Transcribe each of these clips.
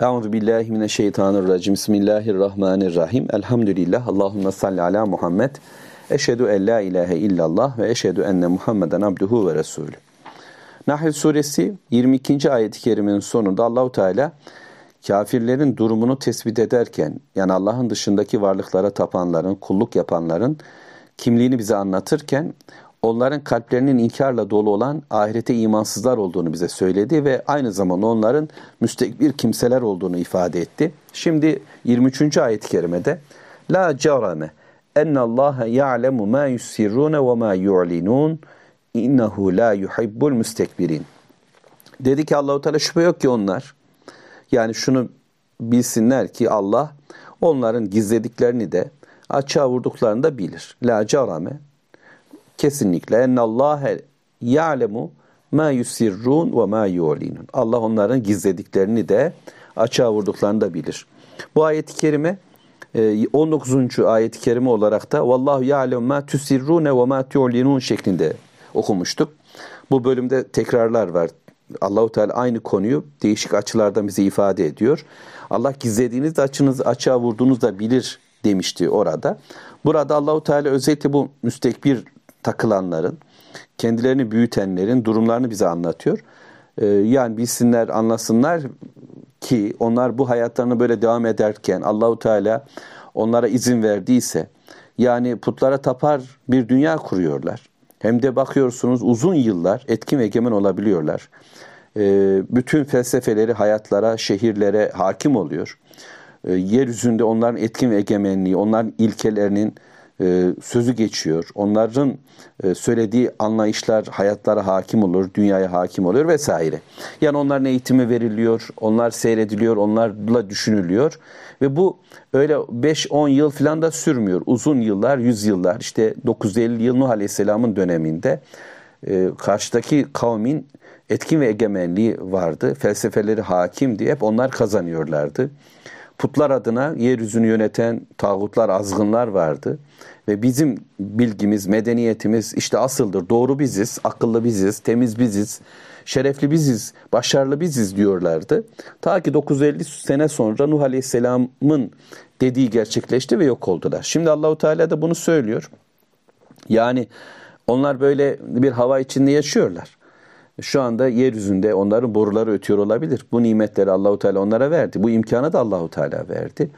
Euzu billahi mineşşeytanirracim. Bismillahirrahmanirrahim. Elhamdülillah. Allahumme salli ala Muhammed. Eşhedü en la ilahe illallah ve eşhedü enne Muhammeden abduhu ve resulü. Nahl suresi 22. ayet-i kerimenin sonunda Allahu Teala kafirlerin durumunu tespit ederken yani Allah'ın dışındaki varlıklara tapanların, kulluk yapanların kimliğini bize anlatırken onların kalplerinin inkarla dolu olan ahirete imansızlar olduğunu bize söyledi ve aynı zamanda onların müstekbir kimseler olduğunu ifade etti. Şimdi 23. ayet-i kerimede La carame Allah ya'lemu ma yusirrune ve ma yu'linun innehu la yuhibbul müstekbirin. Dedi ki Allahu Teala şüphe yok ki onlar yani şunu bilsinler ki Allah onların gizlediklerini de açığa vurduklarını da bilir. La carame kesinlikle ennallâhe ya'lemu ma yusirrun ve ma yu'linun. Allah onların gizlediklerini de açığa vurduklarını da bilir. Bu ayet-i kerime 19. E, ayet-i kerime olarak da vallahu ya'lemu ma tusirrune ve ma tu'linun şeklinde okumuştuk. Bu bölümde tekrarlar var. Allahu Teala aynı konuyu değişik açılardan bize ifade ediyor. Allah gizlediğinizde açınız açığa vurduğunuzda bilir demişti orada. Burada Allahu Teala özellikle bu müstekbir takılanların, kendilerini büyütenlerin durumlarını bize anlatıyor. Ee, yani bilsinler, anlasınlar ki onlar bu hayatlarını böyle devam ederken Allahu Teala onlara izin verdiyse yani putlara tapar bir dünya kuruyorlar. Hem de bakıyorsunuz uzun yıllar etkin ve egemen olabiliyorlar. Ee, bütün felsefeleri hayatlara, şehirlere hakim oluyor. Ee, yeryüzünde onların etkin ve egemenliği, onların ilkelerinin e, sözü geçiyor. Onların e, söylediği anlayışlar hayatlara hakim olur, dünyaya hakim oluyor vesaire. Yani onların eğitimi veriliyor, onlar seyrediliyor, onlarla düşünülüyor. Ve bu öyle 5-10 yıl falan da sürmüyor. Uzun yıllar, 100 yıllar. İşte 950 yıl Nuh Aleyhisselam'ın döneminde e, karşıdaki kavmin etkin ve egemenliği vardı. Felsefeleri hakimdi. Hep onlar kazanıyorlardı. Putlar adına yeryüzünü yöneten tağutlar, azgınlar vardı. Ve bizim bilgimiz, medeniyetimiz işte asıldır. Doğru biziz, akıllı biziz, temiz biziz, şerefli biziz, başarılı biziz diyorlardı. Ta ki 950 sene sonra Nuh Aleyhisselam'ın dediği gerçekleşti ve yok oldular. Şimdi Allahu Teala da bunu söylüyor. Yani onlar böyle bir hava içinde yaşıyorlar. Şu anda yeryüzünde onların boruları ötüyor olabilir. Bu nimetleri Allahu Teala onlara verdi. Bu imkanı da Allahu Teala verdi.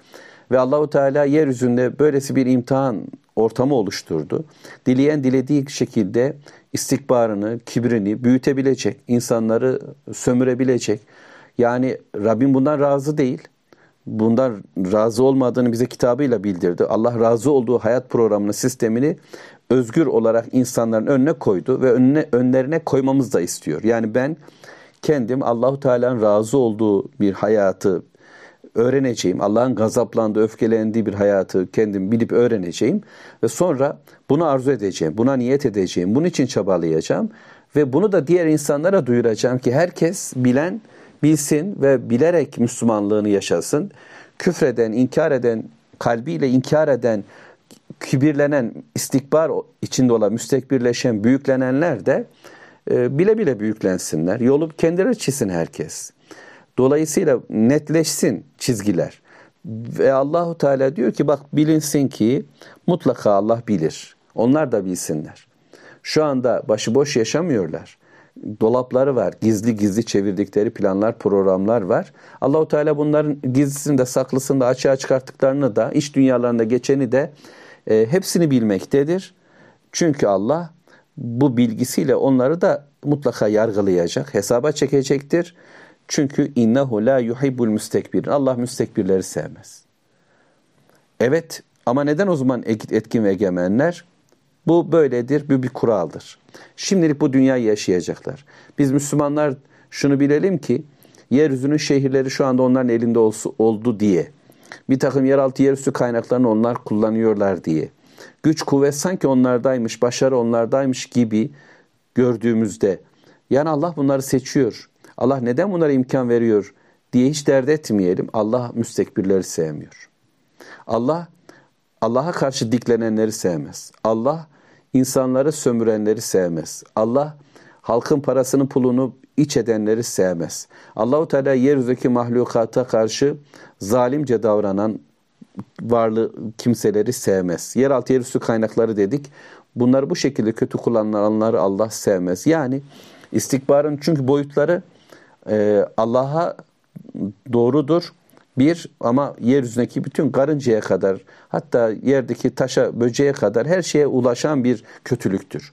Ve Allahu Teala yeryüzünde böylesi bir imtihan ortamı oluşturdu. Dileyen dilediği şekilde istikbarını, kibrini büyütebilecek, insanları sömürebilecek. Yani Rabbim bundan razı değil. Bundan razı olmadığını bize kitabıyla bildirdi. Allah razı olduğu hayat programını, sistemini özgür olarak insanların önüne koydu ve önüne önlerine koymamız da istiyor. Yani ben kendim Allahu Teala'nın razı olduğu bir hayatı öğreneceğim. Allah'ın gazaplandığı, öfkelendiği bir hayatı kendim bilip öğreneceğim ve sonra bunu arzu edeceğim. Buna niyet edeceğim. Bunun için çabalayacağım ve bunu da diğer insanlara duyuracağım ki herkes bilen bilsin ve bilerek Müslümanlığını yaşasın. Küfreden, inkar eden, kalbiyle inkar eden kibirlenen, istikbar içinde olan, müstekbirleşen, büyüklenenler de e, bile bile büyüklensinler. Yolu kendileri çizsin herkes. Dolayısıyla netleşsin çizgiler. Ve Allahu Teala diyor ki bak bilinsin ki mutlaka Allah bilir. Onlar da bilsinler. Şu anda başıboş yaşamıyorlar. Dolapları var. Gizli gizli çevirdikleri planlar, programlar var. Allahu Teala bunların gizlisini de saklısını da açığa çıkarttıklarını da iş dünyalarında geçeni de e, hepsini bilmektedir. Çünkü Allah bu bilgisiyle onları da mutlaka yargılayacak, hesaba çekecektir. Çünkü innehu la yuhibbul müstekbirin. Allah müstekbirleri sevmez. Evet ama neden o zaman etkin ve egemenler? Bu böyledir, bu bir kuraldır. Şimdilik bu dünyayı yaşayacaklar. Biz Müslümanlar şunu bilelim ki yeryüzünün şehirleri şu anda onların elinde oldu diye bir takım yeraltı yerüstü kaynaklarını onlar kullanıyorlar diye. Güç kuvvet sanki onlardaymış, başarı onlardaymış gibi gördüğümüzde yani Allah bunları seçiyor. Allah neden bunlara imkan veriyor diye hiç dert etmeyelim. Allah müstekbirleri sevmiyor. Allah Allah'a karşı diklenenleri sevmez. Allah insanları sömürenleri sevmez. Allah halkın parasını pulunu iç edenleri sevmez. Allahu Teala yeryüzündeki mahlukata karşı zalimce davranan varlı kimseleri sevmez. Yeraltı yerüstü kaynakları dedik. Bunları bu şekilde kötü kullananları Allah sevmez. Yani istikbarın çünkü boyutları e, Allah'a doğrudur. Bir ama yeryüzündeki bütün karıncaya kadar hatta yerdeki taşa böceğe kadar her şeye ulaşan bir kötülüktür.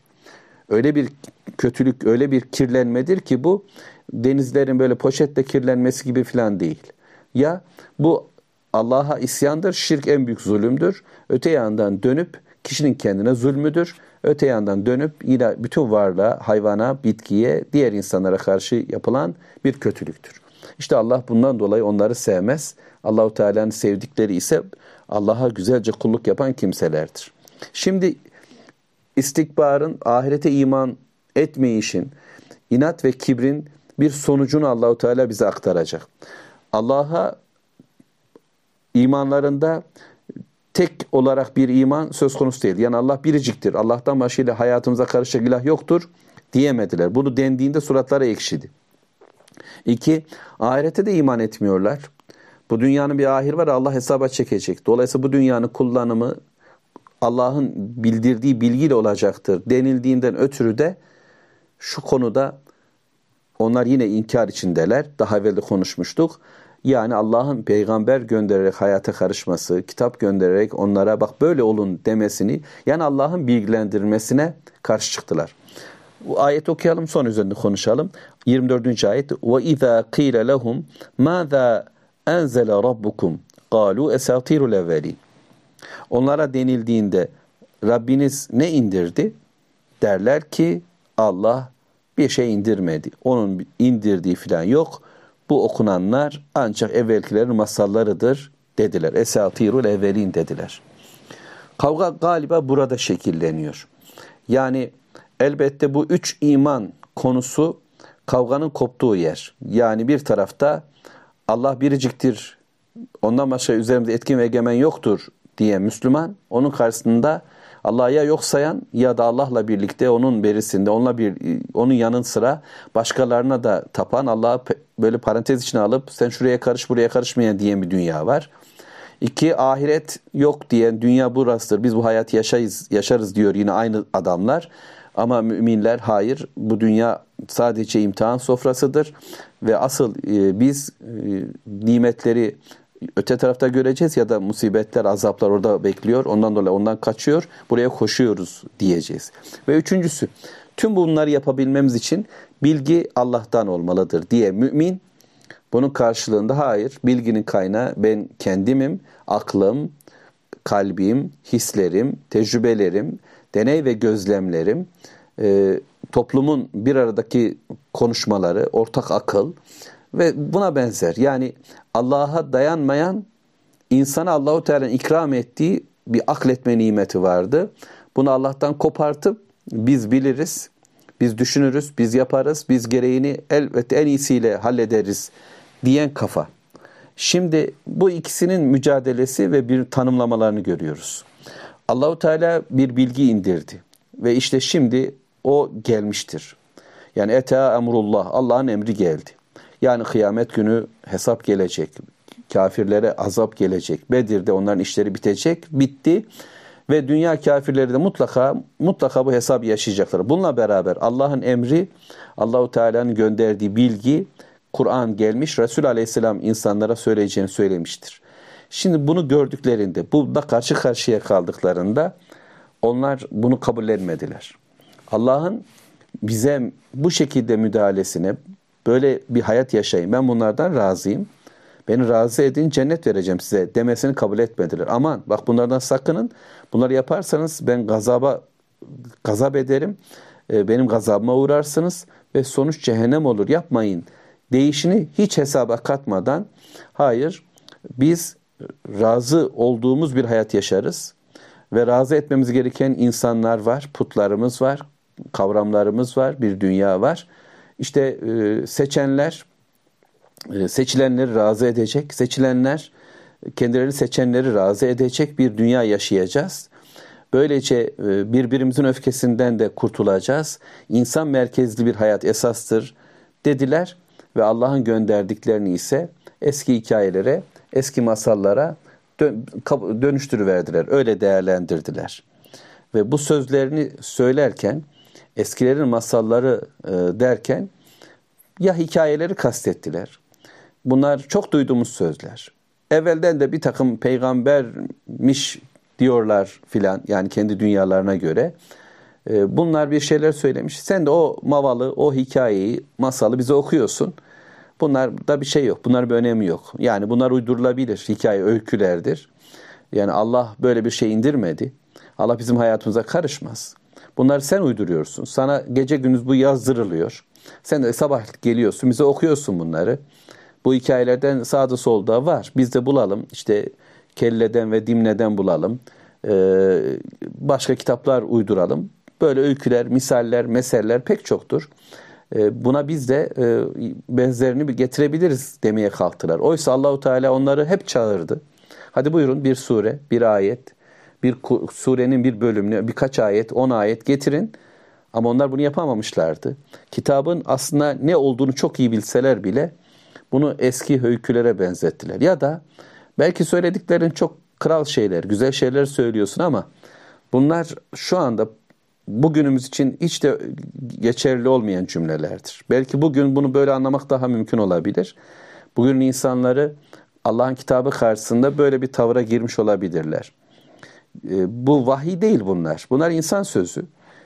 Öyle bir kötülük, öyle bir kirlenmedir ki bu denizlerin böyle poşetle kirlenmesi gibi falan değil. Ya bu Allah'a isyandır, şirk en büyük zulümdür. Öte yandan dönüp kişinin kendine zulmüdür. Öte yandan dönüp yine bütün varlığa, hayvana, bitkiye, diğer insanlara karşı yapılan bir kötülüktür. İşte Allah bundan dolayı onları sevmez. Allahu Teala'nın sevdikleri ise Allah'a güzelce kulluk yapan kimselerdir. Şimdi istikbarın, ahirete iman etmeyişin, inat ve kibrin bir sonucunu Allahu Teala bize aktaracak. Allah'a imanlarında tek olarak bir iman söz konusu değil. Yani Allah biriciktir. Allah'tan başıyla hayatımıza karışacak ilah yoktur diyemediler. Bunu dendiğinde suratları ekşidi. İki, ahirete de iman etmiyorlar. Bu dünyanın bir ahir var Allah hesaba çekecek. Dolayısıyla bu dünyanın kullanımı Allah'ın bildirdiği bilgiyle olacaktır denildiğinden ötürü de şu konuda onlar yine inkar içindeler. Daha evvel de konuşmuştuk. Yani Allah'ın peygamber göndererek hayata karışması, kitap göndererek onlara bak böyle olun demesini, yani Allah'ın bilgilendirmesine karşı çıktılar. Ayet okuyalım sonra üzerinde konuşalım. 24. ayet ve iza qila lehum maza enzele rabbukum qalu esatirul evvelin. Onlara denildiğinde Rabbiniz ne indirdi? Derler ki Allah bir şey indirmedi. Onun indirdiği falan yok. Bu okunanlar ancak evvelkilerin masallarıdır dediler. Esatirul evvelin dediler. Kavga galiba burada şekilleniyor. Yani elbette bu üç iman konusu kavganın koptuğu yer. Yani bir tarafta Allah biriciktir, ondan başka üzerimde etkin ve egemen yoktur diye Müslüman, onun karşısında Allah'ı ya yok sayan ya da Allah'la birlikte onun berisinde, onunla bir onun yanın sıra başkalarına da tapan Allah'ı böyle parantez içine alıp sen şuraya karış buraya karışmayan diyen bir dünya var. İki ahiret yok diyen dünya burasıdır. Biz bu hayat yaşayız, yaşarız diyor yine aynı adamlar. Ama müminler hayır bu dünya sadece imtihan sofrasıdır ve asıl e, biz e, nimetleri öte tarafta göreceğiz ya da musibetler, azaplar orada bekliyor. Ondan dolayı ondan kaçıyor. Buraya koşuyoruz diyeceğiz. Ve üçüncüsü tüm bunları yapabilmemiz için bilgi Allah'tan olmalıdır diye mümin bunun karşılığında hayır bilginin kaynağı ben kendimim, aklım, kalbim, hislerim, tecrübelerim, deney ve gözlemlerim, e, toplumun bir aradaki konuşmaları, ortak akıl ve buna benzer. Yani Allah'a dayanmayan insana Allahu Teala'nın ikram ettiği bir akletme nimeti vardı. Bunu Allah'tan kopartıp biz biliriz, biz düşünürüz, biz yaparız, biz gereğini elbette en iyisiyle hallederiz diyen kafa. Şimdi bu ikisinin mücadelesi ve bir tanımlamalarını görüyoruz. Allahu Teala bir bilgi indirdi ve işte şimdi o gelmiştir. Yani eta emrullah Allah'ın emri geldi. Yani kıyamet günü hesap gelecek. Kafirlere azap gelecek. Bedir'de onların işleri bitecek. Bitti. Ve dünya kafirleri de mutlaka mutlaka bu hesap yaşayacaklar. Bununla beraber Allah'ın emri, Allahu Teala'nın gönderdiği bilgi, Kur'an gelmiş, Resul Aleyhisselam insanlara söyleyeceğini söylemiştir. Şimdi bunu gördüklerinde, bu da karşı karşıya kaldıklarında onlar bunu kabullenmediler. Allah'ın bize bu şekilde müdahalesine, böyle bir hayat yaşayın, ben bunlardan razıyım. Beni razı edin, cennet vereceğim size demesini kabul etmediler. Aman bak bunlardan sakının. Bunları yaparsanız ben gazaba gazap ederim. E, benim gazabıma uğrarsınız ve sonuç cehennem olur. Yapmayın. Değişini hiç hesaba katmadan hayır biz razı olduğumuz bir hayat yaşarız ve razı etmemiz gereken insanlar var, putlarımız var, kavramlarımız var, bir dünya var. İşte e, seçenler e, seçilenleri razı edecek, seçilenler kendileri seçenleri razı edecek bir dünya yaşayacağız. Böylece e, birbirimizin öfkesinden de kurtulacağız. İnsan merkezli bir hayat esastır dediler ve Allah'ın gönderdiklerini ise eski hikayelere, eski masallara dönüştürüverdiler. Öyle değerlendirdiler. Ve bu sözlerini söylerken eskilerin masalları e, derken ya hikayeleri kastettiler. Bunlar çok duyduğumuz sözler. Evvelden de bir takım peygambermiş diyorlar filan yani kendi dünyalarına göre. E, bunlar bir şeyler söylemiş. Sen de o mavalı, o hikayeyi, masalı bize okuyorsun. Bunlar da bir şey yok. Bunlar bir önemi yok. Yani bunlar uydurulabilir. Hikaye öykülerdir. Yani Allah böyle bir şey indirmedi. Allah bizim hayatımıza karışmaz. Bunları sen uyduruyorsun. Sana gece gündüz bu yazdırılıyor. Sen de sabah geliyorsun bize okuyorsun bunları. Bu hikayelerden sağda solda var. Biz de bulalım. İşte Kelle'den ve Dimne'den bulalım. Ee, başka kitaplar uyduralım. Böyle öyküler, misaller, meseller pek çoktur. Ee, buna biz de e, benzerini bir getirebiliriz demeye kalktılar. Oysa Allahu Teala onları hep çağırdı. Hadi buyurun bir sure, bir ayet, bir surenin bir bölümünü, birkaç ayet, on ayet getirin. Ama onlar bunu yapamamışlardı. Kitabın aslında ne olduğunu çok iyi bilseler bile bunu eski öykülere benzettiler. Ya da belki söylediklerin çok kral şeyler, güzel şeyler söylüyorsun ama bunlar şu anda bugünümüz için hiç de geçerli olmayan cümlelerdir. Belki bugün bunu böyle anlamak daha mümkün olabilir. Bugün insanları Allah'ın kitabı karşısında böyle bir tavra girmiş olabilirler. E, bu vahiy değil bunlar. Bunlar insan sözü.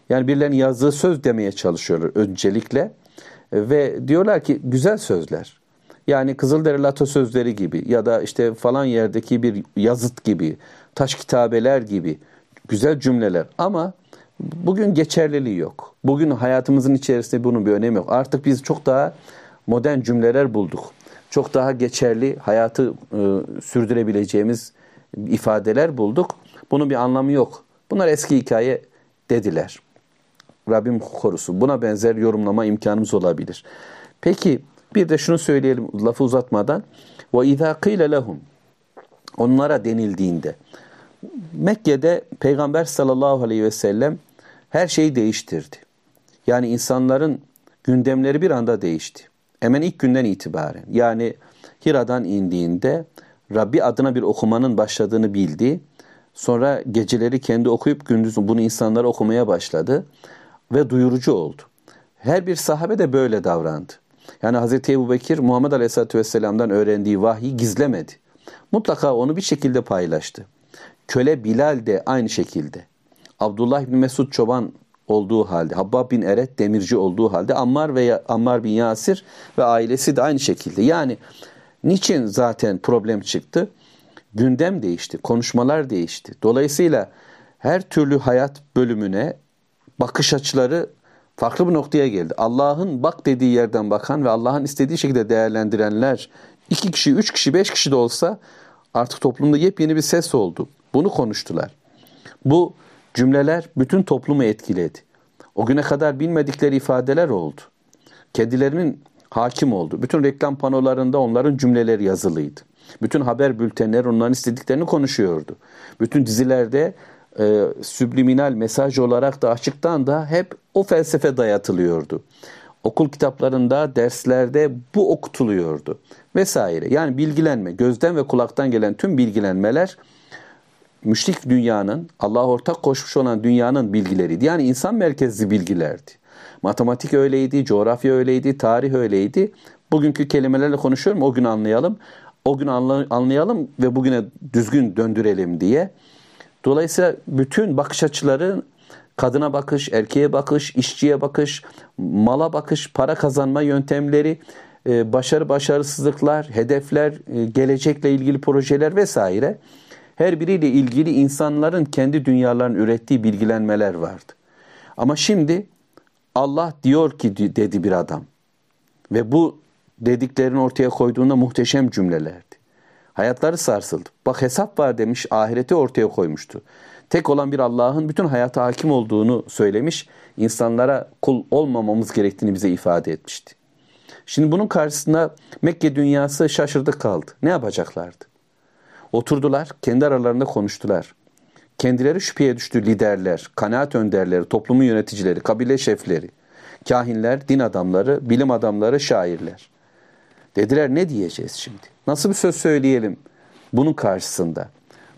Yani birilerinin yazdığı söz demeye çalışıyorlar öncelikle. E, ve diyorlar ki güzel sözler. Yani Kızılderili atasözleri gibi ya da işte falan yerdeki bir yazıt gibi, taş kitabeler gibi güzel cümleler. Ama bugün geçerliliği yok. Bugün hayatımızın içerisinde bunun bir önemi yok. Artık biz çok daha modern cümleler bulduk. Çok daha geçerli hayatı e, sürdürebileceğimiz ifadeler bulduk. Bunun bir anlamı yok. Bunlar eski hikaye dediler. Rabbim korusun. Buna benzer yorumlama imkanımız olabilir. Peki bir de şunu söyleyelim lafı uzatmadan. İzâ qîle lehum Onlara denildiğinde Mekke'de Peygamber sallallahu aleyhi ve sellem her şeyi değiştirdi. Yani insanların gündemleri bir anda değişti. Hemen ilk günden itibaren. Yani Hira'dan indiğinde Rabbi adına bir okumanın başladığını bildi. Sonra geceleri kendi okuyup gündüz bunu insanlara okumaya başladı ve duyurucu oldu. Her bir sahabe de böyle davrandı. Yani Hz. Ebu Bekir Muhammed Aleyhisselatü Vesselam'dan öğrendiği vahyi gizlemedi. Mutlaka onu bir şekilde paylaştı. Köle Bilal de aynı şekilde. Abdullah bin Mesud çoban olduğu halde, Habbab bin Eret demirci olduğu halde Ammar ve Ammar bin Yasir ve ailesi de aynı şekilde. Yani niçin zaten problem çıktı? Gündem değişti, konuşmalar değişti. Dolayısıyla her türlü hayat bölümüne bakış açıları farklı bir noktaya geldi. Allah'ın bak dediği yerden bakan ve Allah'ın istediği şekilde değerlendirenler iki kişi, üç kişi, beş kişi de olsa artık toplumda yepyeni bir ses oldu. Bunu konuştular. Bu cümleler bütün toplumu etkiledi. O güne kadar bilmedikleri ifadeler oldu. Kedilerinin hakim oldu. Bütün reklam panolarında onların cümleleri yazılıydı. Bütün haber bültenleri onların istediklerini konuşuyordu. Bütün dizilerde e, subliminal mesaj olarak da açıktan da hep o felsefe dayatılıyordu. Okul kitaplarında, derslerde bu okutuluyordu vesaire. Yani bilgilenme, gözden ve kulaktan gelen tüm bilgilenmeler müşrik dünyanın, Allah'a ortak koşmuş olan dünyanın bilgileriydi. Yani insan merkezli bilgilerdi. Matematik öyleydi, coğrafya öyleydi, tarih öyleydi. Bugünkü kelimelerle konuşuyorum, o gün anlayalım. O gün anlayalım ve bugüne düzgün döndürelim diye. Dolayısıyla bütün bakış açıları kadına bakış, erkeğe bakış, işçiye bakış, mala bakış, para kazanma yöntemleri, e, başarı başarısızlıklar, hedefler, e, gelecekle ilgili projeler vesaire her biriyle ilgili insanların kendi dünyalarının ürettiği bilgilenmeler vardı. Ama şimdi Allah diyor ki dedi bir adam. Ve bu dediklerini ortaya koyduğunda muhteşem cümlelerdi. Hayatları sarsıldı. Bak hesap var demiş, ahireti ortaya koymuştu. Tek olan bir Allah'ın bütün hayata hakim olduğunu söylemiş, insanlara kul olmamamız gerektiğini bize ifade etmişti. Şimdi bunun karşısında Mekke dünyası şaşırdı kaldı. Ne yapacaklardı? Oturdular, kendi aralarında konuştular. kendileri şüpheye düştü liderler, kanaat önderleri, toplumun yöneticileri, kabile şefleri, kahinler, din adamları, bilim adamları, şairler. Dediler ne diyeceğiz şimdi? Nasıl bir söz söyleyelim bunun karşısında?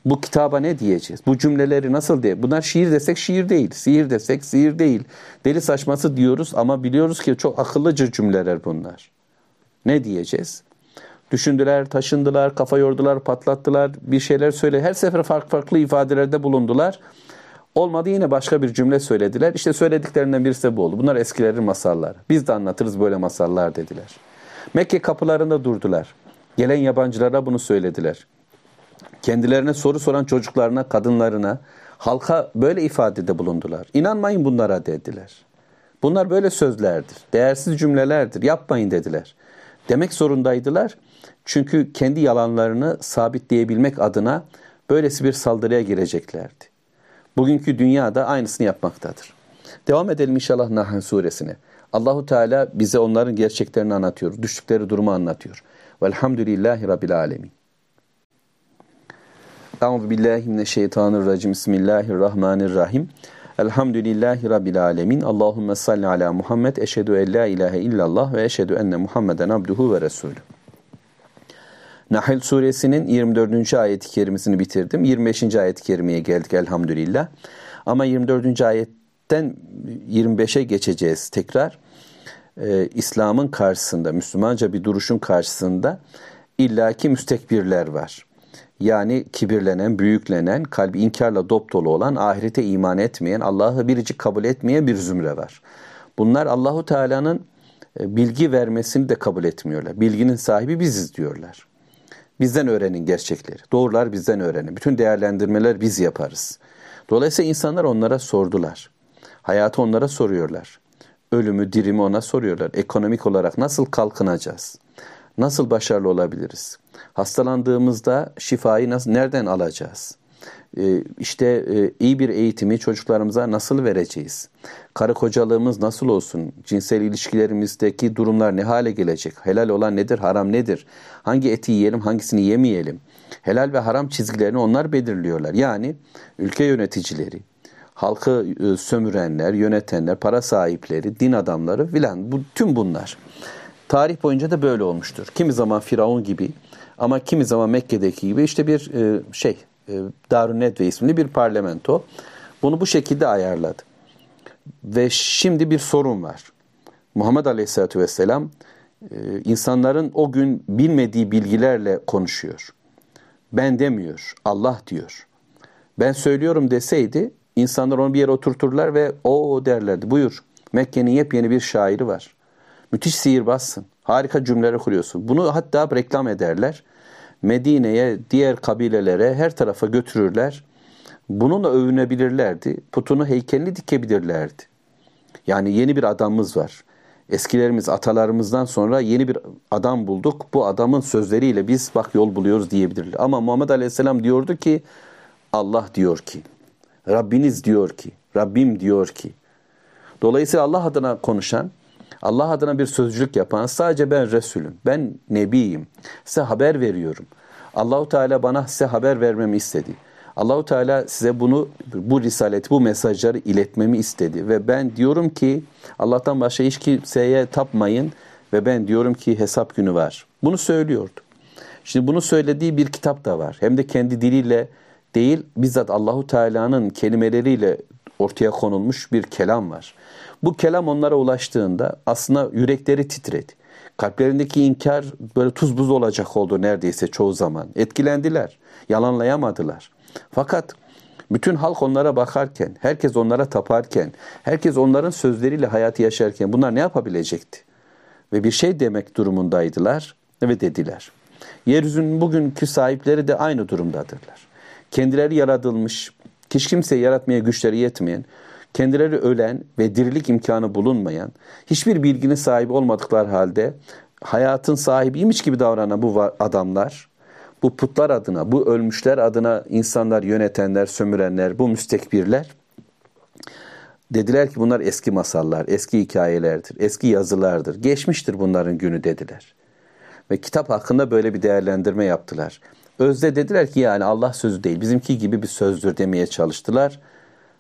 Bu kitaba ne diyeceğiz? Bu cümleleri nasıl diye? Bunlar şiir desek şiir değil, sihir desek sihir değil. Deli saçması diyoruz ama biliyoruz ki çok akıllıca cümleler bunlar. Ne diyeceğiz? Düşündüler, taşındılar, kafa yordular, patlattılar, bir şeyler söyle. Her sefer farklı farklı ifadelerde bulundular. Olmadı yine başka bir cümle söylediler. İşte söylediklerinden birisi de bu oldu. Bunlar eskilerin masalları. Biz de anlatırız böyle masallar dediler. Mekke kapılarında durdular. Gelen yabancılara bunu söylediler. Kendilerine soru soran çocuklarına, kadınlarına, halka böyle ifadede bulundular. İnanmayın bunlara dediler. Bunlar böyle sözlerdir, değersiz cümlelerdir, yapmayın dediler. Demek zorundaydılar. Çünkü kendi yalanlarını sabitleyebilmek adına böylesi bir saldırıya gireceklerdi. Bugünkü dünya da aynısını yapmaktadır. Devam edelim inşallah Nahl suresine. Allahu Teala bize onların gerçeklerini anlatıyor, düştükleri durumu anlatıyor. Velhamdülillahi Rabbil alemin. Euzu billahi mineşşeytanirracim. Bismillahirrahmanirrahim. Elhamdülillahi Rabbil alemin. Allahumme salli ala Muhammed. Eşhedü en la ilahe illallah ve eşhedü enne Muhammeden abduhu ve resulü. Nahl suresinin 24. ayet-i kerimesini bitirdim. 25. ayet-i kerimeye geldik elhamdülillah. Ama 24. ayetten 25'e geçeceğiz tekrar. Ee, İslam'ın karşısında, Müslümanca bir duruşun karşısında illaki müstekbirler var. Yani kibirlenen, büyüklenen, kalbi inkarla dop dolu olan, ahirete iman etmeyen, Allah'ı biricik kabul etmeyen bir zümre var. Bunlar Allahu Teala'nın e, bilgi vermesini de kabul etmiyorlar. Bilginin sahibi biziz diyorlar. Bizden öğrenin gerçekleri. Doğrular bizden öğrenin. Bütün değerlendirmeler biz yaparız. Dolayısıyla insanlar onlara sordular. Hayatı onlara soruyorlar. Ölümü, dirimi ona soruyorlar. Ekonomik olarak nasıl kalkınacağız? Nasıl başarılı olabiliriz? Hastalandığımızda şifayı nasıl, nereden alacağız? Ee, işte e, iyi bir eğitimi çocuklarımıza nasıl vereceğiz? Karı kocalığımız nasıl olsun? Cinsel ilişkilerimizdeki durumlar ne hale gelecek? Helal olan nedir, haram nedir? Hangi eti yiyelim, hangisini yemeyelim? Helal ve haram çizgilerini onlar belirliyorlar. Yani ülke yöneticileri, halkı e, sömürenler, yönetenler, para sahipleri, din adamları filan bu tüm bunlar. Tarih boyunca da böyle olmuştur. Kimi zaman Firavun gibi ama kimi zaman Mekke'deki gibi işte bir e, şey e, Darun Nedve isimli bir parlamento bunu bu şekilde ayarladı. Ve şimdi bir sorun var. Muhammed Aleyhisselatü Vesselam insanların o gün bilmediği bilgilerle konuşuyor. Ben demiyor, Allah diyor. Ben söylüyorum deseydi insanlar onu bir yere oturturlar ve o derlerdi. Buyur Mekke'nin yepyeni bir şairi var. Müthiş sihirbazsın. Harika cümleler kuruyorsun. Bunu hatta reklam ederler. Medine'ye, diğer kabilelere, her tarafa götürürler. Bununla övünebilirlerdi. Putunu, heykelini dikebilirlerdi. Yani yeni bir adamımız var. Eskilerimiz, atalarımızdan sonra yeni bir adam bulduk. Bu adamın sözleriyle biz bak yol buluyoruz diyebilirler. Ama Muhammed Aleyhisselam diyordu ki, Allah diyor ki, Rabbiniz diyor ki, Rabbim diyor ki. Dolayısıyla Allah adına konuşan, Allah adına bir sözcülük yapan sadece ben Resulüm, ben Nebiyim. Size haber veriyorum. Allahu Teala bana size haber vermemi istedi. Allahu Teala size bunu bu risaleti, bu mesajları iletmemi istedi ve ben diyorum ki Allah'tan başka hiç kimseye tapmayın ve ben diyorum ki hesap günü var. Bunu söylüyordu. Şimdi bunu söylediği bir kitap da var. Hem de kendi diliyle değil, bizzat Allahu Teala'nın kelimeleriyle ortaya konulmuş bir kelam var. Bu kelam onlara ulaştığında aslında yürekleri titredi. Kalplerindeki inkar böyle tuz buz olacak oldu neredeyse çoğu zaman. Etkilendiler, yalanlayamadılar. Fakat bütün halk onlara bakarken, herkes onlara taparken, herkes onların sözleriyle hayatı yaşarken bunlar ne yapabilecekti? Ve bir şey demek durumundaydılar ve dediler. Yeryüzünün bugünkü sahipleri de aynı durumdadırlar. Kendileri yaratılmış, hiç kimseyi yaratmaya güçleri yetmeyen, kendileri ölen ve dirilik imkanı bulunmayan, hiçbir bilginin sahibi olmadıkları halde hayatın sahibiymiş gibi davranan bu adamlar, bu putlar adına, bu ölmüşler adına insanlar yönetenler, sömürenler, bu müstekbirler dediler ki bunlar eski masallar, eski hikayelerdir, eski yazılardır. Geçmiştir bunların günü dediler. Ve kitap hakkında böyle bir değerlendirme yaptılar. Özde dediler ki yani Allah sözü değil. Bizimki gibi bir sözdür demeye çalıştılar.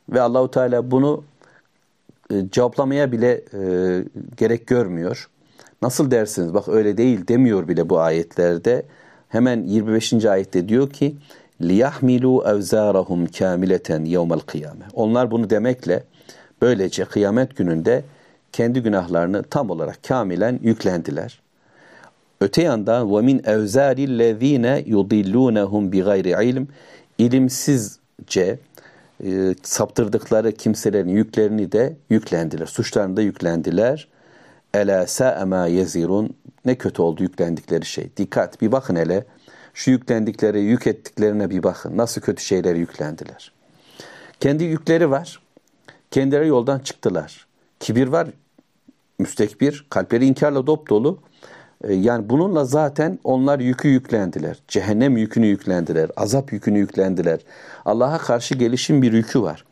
Ve Allahu Teala bunu e, cevaplamaya bile e, gerek görmüyor. Nasıl dersiniz? Bak öyle değil demiyor bile bu ayetlerde. Hemen 25. ayette diyor ki liyahmilu evzarahum kamileten yevmel kıyame. Onlar bunu demekle böylece kıyamet gününde kendi günahlarını tam olarak kamilen yüklendiler. Öte yandan ve min evzarillezine yudillunhum bi gayri ilm ilimsizce e, saptırdıkları kimselerin yüklerini de yüklendiler. Suçlarını da yüklendiler. Ela sa'ma yezirun ne kötü oldu yüklendikleri şey. Dikkat bir bakın hele şu yüklendikleri, yük ettiklerine bir bakın. Nasıl kötü şeyler yüklendiler. Kendi yükleri var. Kendileri yoldan çıktılar. Kibir var, müstekbir, kalpleri inkarla dop dolu. E, yani bununla zaten onlar yükü yüklendiler. Cehennem yükünü yüklendiler. Azap yükünü yüklendiler. Allah'a karşı gelişim bir yükü var.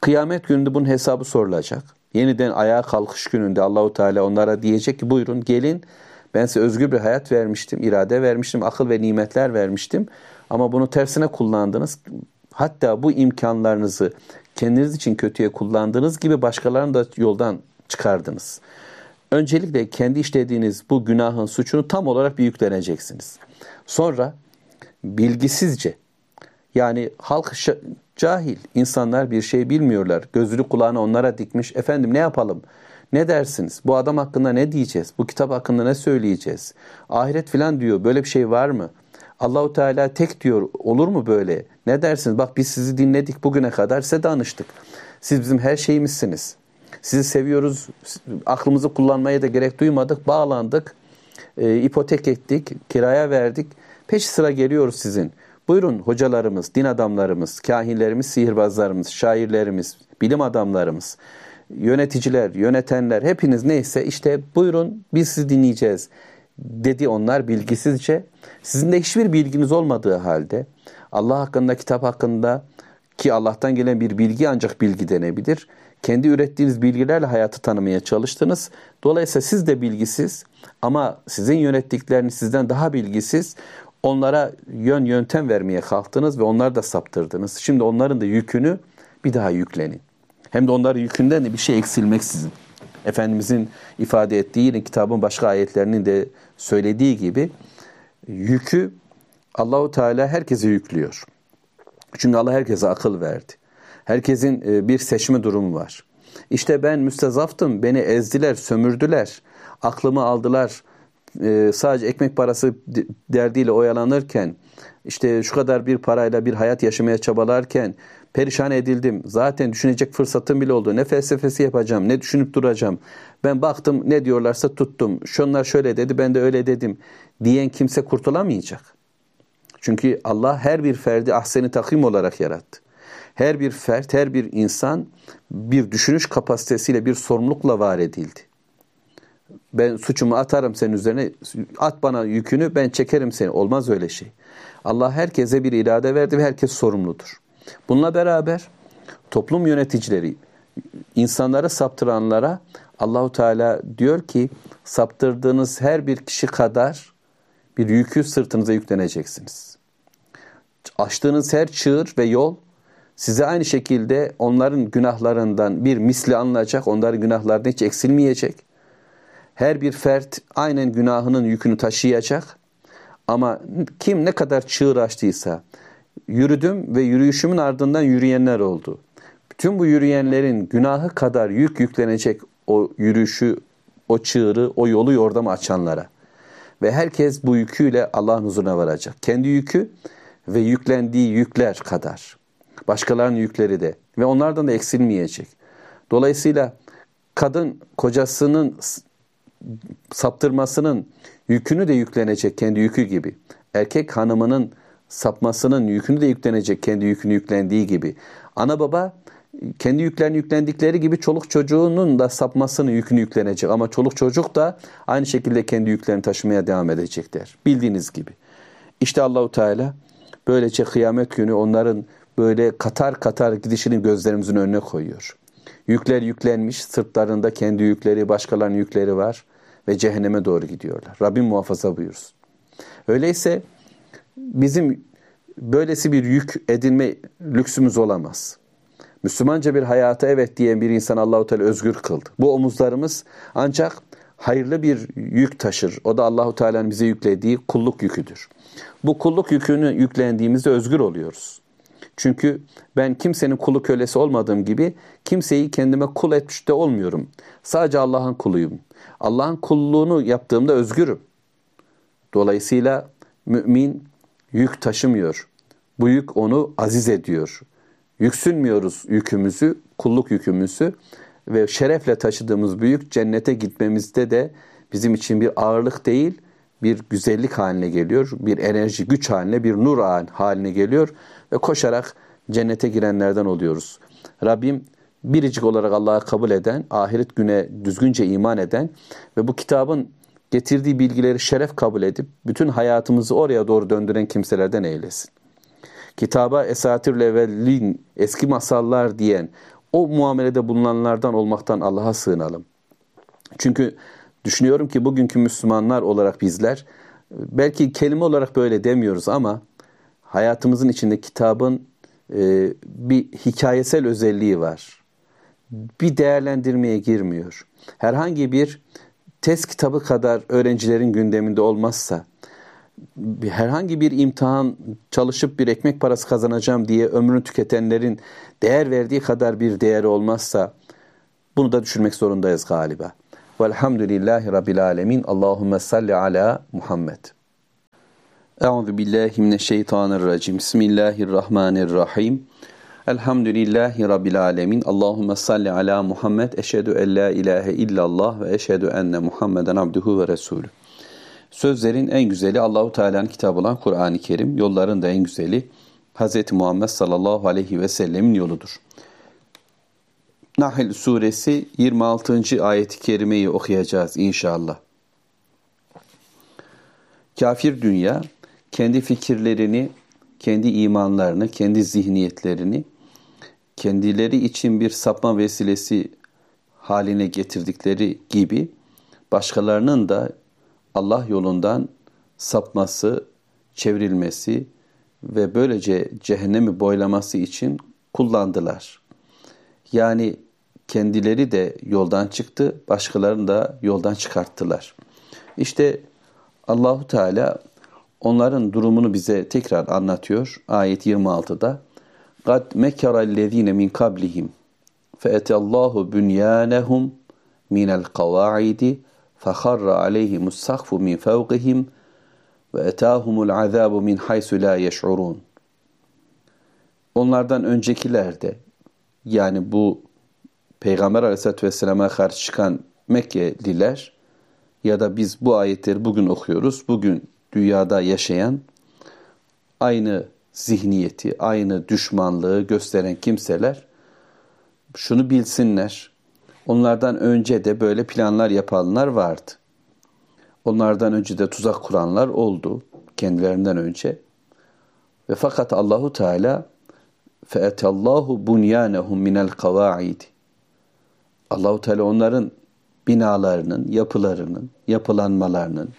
Kıyamet gününde bunun hesabı sorulacak. Yeniden ayağa kalkış gününde Allahu Teala onlara diyecek ki buyurun gelin ben size özgür bir hayat vermiştim, irade vermiştim, akıl ve nimetler vermiştim. Ama bunu tersine kullandınız. Hatta bu imkanlarınızı kendiniz için kötüye kullandığınız gibi başkalarını da yoldan çıkardınız. Öncelikle kendi işlediğiniz bu günahın suçunu tam olarak bir yükleneceksiniz. Sonra bilgisizce yani halk cahil insanlar bir şey bilmiyorlar. Gözünü kulağını onlara dikmiş. Efendim ne yapalım? Ne dersiniz? Bu adam hakkında ne diyeceğiz? Bu kitap hakkında ne söyleyeceğiz? Ahiret filan diyor. Böyle bir şey var mı? Allahu Teala tek diyor. Olur mu böyle? Ne dersiniz? Bak biz sizi dinledik bugüne kadar size danıştık. Siz bizim her şeyimizsiniz. Sizi seviyoruz. Aklımızı kullanmaya da gerek duymadık. Bağlandık. E, ipotek ettik. Kiraya verdik. Peş sıra geliyoruz sizin. Buyurun hocalarımız, din adamlarımız, kahinlerimiz, sihirbazlarımız, şairlerimiz, bilim adamlarımız, yöneticiler, yönetenler hepiniz neyse işte buyurun biz sizi dinleyeceğiz dedi onlar bilgisizce. Sizin de hiçbir bilginiz olmadığı halde Allah hakkında, kitap hakkında ki Allah'tan gelen bir bilgi ancak bilgi denebilir. Kendi ürettiğiniz bilgilerle hayatı tanımaya çalıştınız. Dolayısıyla siz de bilgisiz ama sizin yönettikleriniz sizden daha bilgisiz. Onlara yön yöntem vermeye kalktınız ve onları da saptırdınız. Şimdi onların da yükünü bir daha yüklenin. Hem de onların yükünden de bir şey eksilmeksizin. Efendimizin ifade ettiği yine kitabın başka ayetlerinin de söylediği gibi yükü Allahu Teala herkese yüklüyor. Çünkü Allah herkese akıl verdi. Herkesin e, bir seçme durumu var. İşte ben müstezaftım, beni ezdiler, sömürdüler, aklımı aldılar. E, sadece ekmek parası derdiyle oyalanırken, işte şu kadar bir parayla bir hayat yaşamaya çabalarken perişan edildim. Zaten düşünecek fırsatım bile oldu. Ne felsefesi yapacağım, ne düşünüp duracağım. Ben baktım ne diyorlarsa tuttum. Şunlar şöyle dedi, ben de öyle dedim diyen kimse kurtulamayacak. Çünkü Allah her bir ferdi ahseni takvim olarak yarattı. Her bir fert, her bir insan bir düşünüş kapasitesiyle bir sorumlulukla var edildi. Ben suçumu atarım senin üzerine, at bana yükünü ben çekerim seni. Olmaz öyle şey. Allah herkese bir irade verdi ve herkes sorumludur. Bununla beraber toplum yöneticileri, insanları saptıranlara Allahu Teala diyor ki saptırdığınız her bir kişi kadar bir yükü sırtınıza yükleneceksiniz. Açtığınız her çığır ve yol size aynı şekilde onların günahlarından bir misli alınacak, onların günahlarından hiç eksilmeyecek. Her bir fert aynen günahının yükünü taşıyacak. Ama kim ne kadar çığır açtıysa, yürüdüm ve yürüyüşümün ardından yürüyenler oldu. Bütün bu yürüyenlerin günahı kadar yük yüklenecek o yürüyüşü, o çığırı, o yolu yordamı açanlara. Ve herkes bu yüküyle Allah'ın huzuruna varacak. Kendi yükü ve yüklendiği yükler kadar. Başkalarının yükleri de. Ve onlardan da eksilmeyecek. Dolayısıyla kadın kocasının saptırmasının yükünü de yüklenecek kendi yükü gibi. Erkek hanımının sapmasının yükünü de yüklenecek kendi yükünü yüklendiği gibi. Ana baba kendi yüklerini yüklendikleri gibi çoluk çocuğunun da sapmasının yükünü yüklenecek. Ama çoluk çocuk da aynı şekilde kendi yüklerini taşımaya devam edecekler. Bildiğiniz gibi. İşte Allahu Teala böylece kıyamet günü onların böyle katar katar gidişini gözlerimizin önüne koyuyor. Yükler yüklenmiş, sırtlarında kendi yükleri, başkalarının yükleri var ve cehenneme doğru gidiyorlar. Rabbim muhafaza buyursun. Öyleyse bizim böylesi bir yük edinme lüksümüz olamaz. Müslümanca bir hayata evet diyen bir insan Allahu Teala özgür kıldı. Bu omuzlarımız ancak hayırlı bir yük taşır. O da Allahu Teala'nın bize yüklediği kulluk yüküdür. Bu kulluk yükünü yüklendiğimizde özgür oluyoruz. Çünkü ben kimsenin kulu kölesi olmadığım gibi kimseyi kendime kul etmiş de olmuyorum. Sadece Allah'ın kuluyum. Allah'ın kulluğunu yaptığımda özgürüm. Dolayısıyla mümin yük taşımıyor. Bu yük onu aziz ediyor. Yüksünmüyoruz yükümüzü, kulluk yükümüzü ve şerefle taşıdığımız büyük cennete gitmemizde de bizim için bir ağırlık değil, bir güzellik haline geliyor, bir enerji, güç haline, bir nur haline geliyor ve koşarak cennete girenlerden oluyoruz. Rabbim biricik olarak Allah'a kabul eden, ahiret güne düzgünce iman eden ve bu kitabın getirdiği bilgileri şeref kabul edip bütün hayatımızı oraya doğru döndüren kimselerden eylesin. Kitaba esatir levellin, eski masallar diyen, o muamelede bulunanlardan olmaktan Allah'a sığınalım. Çünkü düşünüyorum ki bugünkü Müslümanlar olarak bizler belki kelime olarak böyle demiyoruz ama hayatımızın içinde kitabın e, bir hikayesel özelliği var. Bir değerlendirmeye girmiyor. Herhangi bir test kitabı kadar öğrencilerin gündeminde olmazsa, herhangi bir imtihan çalışıp bir ekmek parası kazanacağım diye ömrünü tüketenlerin değer verdiği kadar bir değeri olmazsa bunu da düşünmek zorundayız galiba. Velhamdülillahi Rabbil Alemin. Allahümme salli ala Muhammed. Euzu billahi mineşşeytanirracim. Bismillahirrahmanirrahim. Elhamdülillahi Rabbil alemin. Allahumme salli ala Muhammed. Eşhedü en la ilahe illallah ve eşhedü enne Muhammeden abduhu ve resulü. Sözlerin en güzeli Allahu Teala'nın kitabı olan Kur'an-ı Kerim. Yolların da en güzeli Hz. Muhammed sallallahu aleyhi ve sellemin yoludur. Nahl suresi 26. ayeti kerimeyi okuyacağız inşallah. Kafir dünya kendi fikirlerini, kendi imanlarını, kendi zihniyetlerini kendileri için bir sapma vesilesi haline getirdikleri gibi başkalarının da Allah yolundan sapması, çevrilmesi ve böylece cehennemi boylaması için kullandılar. Yani kendileri de yoldan çıktı, başkalarını da yoldan çıkarttılar. İşte Allahu Teala onların durumunu bize tekrar anlatıyor ayet 26'da. قَدْ مَكَرَ الَّذ۪ينَ مِنْ قَبْلِهِمْ فَاَتَى اللّٰهُ بُنْيَانَهُمْ مِنَ الْقَوَاعِدِ فَخَرَّ عَلَيْهِمُ السَّقْفُ مِنْ فَوْقِهِمْ وَاَتَاهُمُ الْعَذَابُ مِنْ حَيْسُ لَا يَشْعُرُونَ Onlardan öncekiler de yani bu Peygamber Aleyhisselatü Vesselam'a karşı çıkan Mekkeliler ya da biz bu ayetleri bugün okuyoruz. Bugün dünyada yaşayan aynı zihniyeti, aynı düşmanlığı gösteren kimseler şunu bilsinler. Onlardan önce de böyle planlar yapanlar vardı. Onlardan önce de tuzak kuranlar oldu kendilerinden önce. Ve fakat Allahu Teala feetallahu bunyanehum minel kavaid. Allahu Teala onların binalarının, yapılarının, yapılanmalarının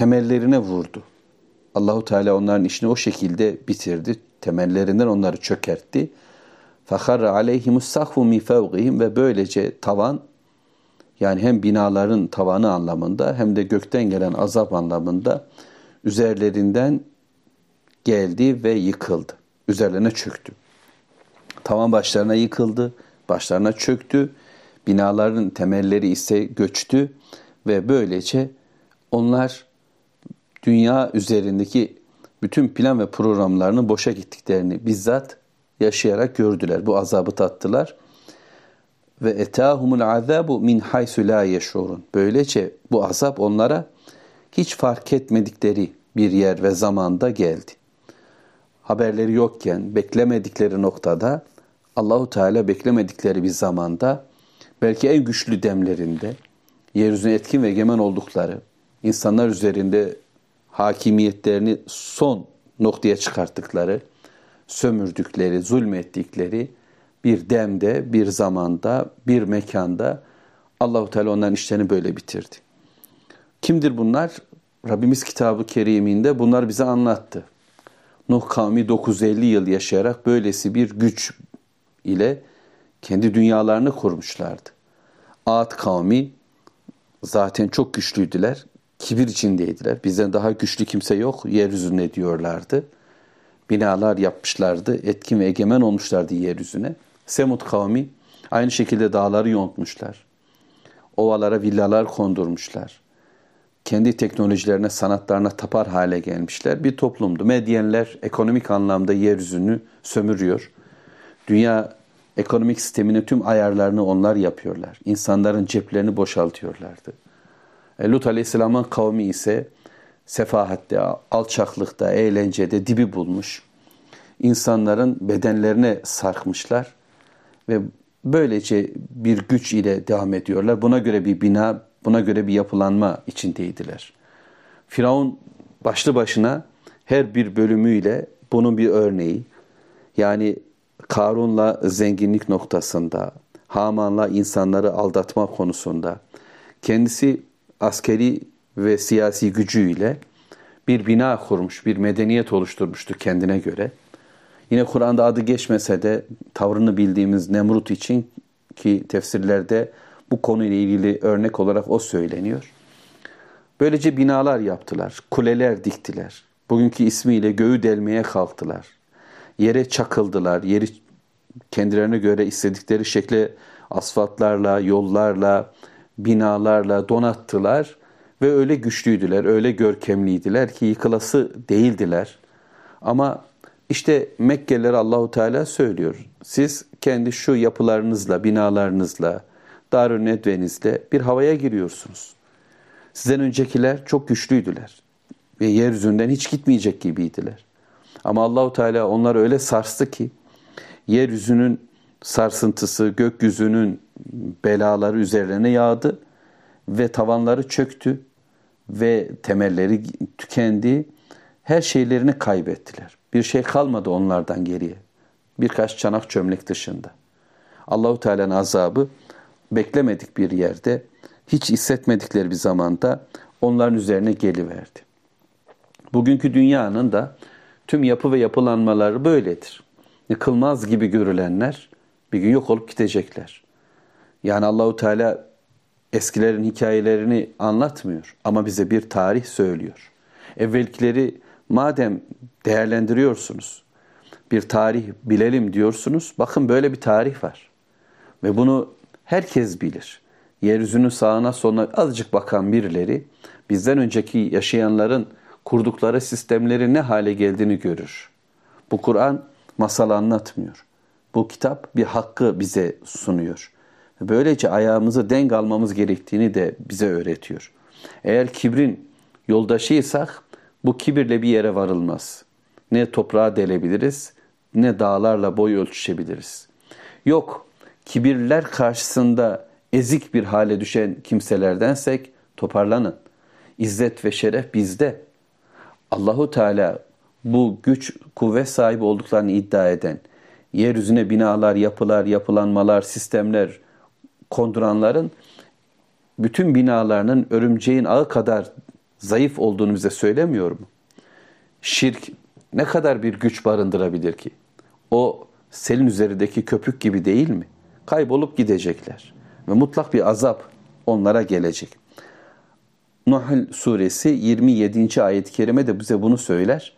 temellerine vurdu. Allahu Teala onların işini o şekilde bitirdi. Temellerinden onları çökertti. Fakarra aleyhimus sahfu min fevgihim ve böylece tavan yani hem binaların tavanı anlamında hem de gökten gelen azap anlamında üzerlerinden geldi ve yıkıldı. Üzerlerine çöktü. Tavan başlarına yıkıldı, başlarına çöktü. Binaların temelleri ise göçtü ve böylece onlar dünya üzerindeki bütün plan ve programlarının boşa gittiklerini bizzat yaşayarak gördüler. Bu azabı tattılar. Ve etahumul azabu min haysu la yeşurun. Böylece bu azap onlara hiç fark etmedikleri bir yer ve zamanda geldi. Haberleri yokken, beklemedikleri noktada Allahu Teala beklemedikleri bir zamanda belki en güçlü demlerinde yeryüzüne etkin ve egemen oldukları, insanlar üzerinde hakimiyetlerini son noktaya çıkarttıkları, sömürdükleri, zulmettikleri bir demde, bir zamanda, bir mekanda Allahu Teala onların işlerini böyle bitirdi. Kimdir bunlar? Rabbimiz kitabı keriminde bunlar bize anlattı. Nuh kavmi 950 yıl yaşayarak böylesi bir güç ile kendi dünyalarını kurmuşlardı. Ad kavmi zaten çok güçlüydüler. Kibir içindeydiler. Bizden daha güçlü kimse yok yeryüzünde diyorlardı. Binalar yapmışlardı. Etkin ve egemen olmuşlardı yeryüzüne. Semut kavmi aynı şekilde dağları yontmuşlar. Ovalara villalar kondurmuşlar. Kendi teknolojilerine, sanatlarına tapar hale gelmişler. Bir toplumdu. Medyenler ekonomik anlamda yeryüzünü sömürüyor. Dünya ekonomik sisteminin tüm ayarlarını onlar yapıyorlar. İnsanların ceplerini boşaltıyorlardı. E, Lut Aleyhisselam'ın kavmi ise sefahatte, alçaklıkta, eğlencede dibi bulmuş. İnsanların bedenlerine sarkmışlar ve böylece bir güç ile devam ediyorlar. Buna göre bir bina, buna göre bir yapılanma içindeydiler. Firavun başlı başına her bir bölümüyle bunun bir örneği. Yani Karun'la zenginlik noktasında, Haman'la insanları aldatma konusunda, kendisi askeri ve siyasi gücüyle bir bina kurmuş, bir medeniyet oluşturmuştu kendine göre. Yine Kur'an'da adı geçmese de tavrını bildiğimiz Nemrut için ki tefsirlerde bu konuyla ilgili örnek olarak o söyleniyor. Böylece binalar yaptılar, kuleler diktiler. Bugünkü ismiyle göğü delmeye kalktılar. Yere çakıldılar, yeri kendilerine göre istedikleri şekle asfaltlarla, yollarla, binalarla donattılar ve öyle güçlüydüler, öyle görkemliydiler ki yıkılası değildiler. Ama işte Mekkeliler Allahu Teala söylüyor. Siz kendi şu yapılarınızla, binalarınızla, Darül Nedvenizle bir havaya giriyorsunuz. Sizden öncekiler çok güçlüydüler ve yeryüzünden hiç gitmeyecek gibiydiler. Ama Allahu Teala onları öyle sarstı ki yeryüzünün sarsıntısı, gökyüzünün belaları üzerlerine yağdı ve tavanları çöktü ve temelleri tükendi. Her şeylerini kaybettiler. Bir şey kalmadı onlardan geriye. Birkaç çanak çömlek dışında. Allahu Teala'nın azabı beklemedik bir yerde, hiç hissetmedikleri bir zamanda onların üzerine geliverdi. Bugünkü dünyanın da tüm yapı ve yapılanmaları böyledir. Yıkılmaz gibi görülenler bir gün yok olup gidecekler. Yani Allahu Teala eskilerin hikayelerini anlatmıyor ama bize bir tarih söylüyor. Evvelkileri madem değerlendiriyorsunuz, bir tarih bilelim diyorsunuz, bakın böyle bir tarih var. Ve bunu herkes bilir. Yeryüzünün sağına soluna azıcık bakan birileri bizden önceki yaşayanların kurdukları sistemleri ne hale geldiğini görür. Bu Kur'an masal anlatmıyor. Bu kitap bir hakkı bize sunuyor. Böylece ayağımızı denk almamız gerektiğini de bize öğretiyor. Eğer kibrin yoldaşıysak bu kibirle bir yere varılmaz. Ne toprağa delebiliriz ne dağlarla boy ölçüşebiliriz. Yok kibirler karşısında ezik bir hale düşen kimselerdensek toparlanın. İzzet ve şeref bizde. Allahu Teala bu güç, kuvvet sahibi olduklarını iddia eden, yeryüzüne binalar, yapılar, yapılanmalar, sistemler konduranların bütün binalarının örümceğin ağı kadar zayıf olduğunu bize söylemiyor mu? Şirk ne kadar bir güç barındırabilir ki? O selin üzerindeki köpük gibi değil mi? Kaybolup gidecekler. Ve mutlak bir azap onlara gelecek. Nahl suresi 27. ayet-i kerime de bize bunu söyler.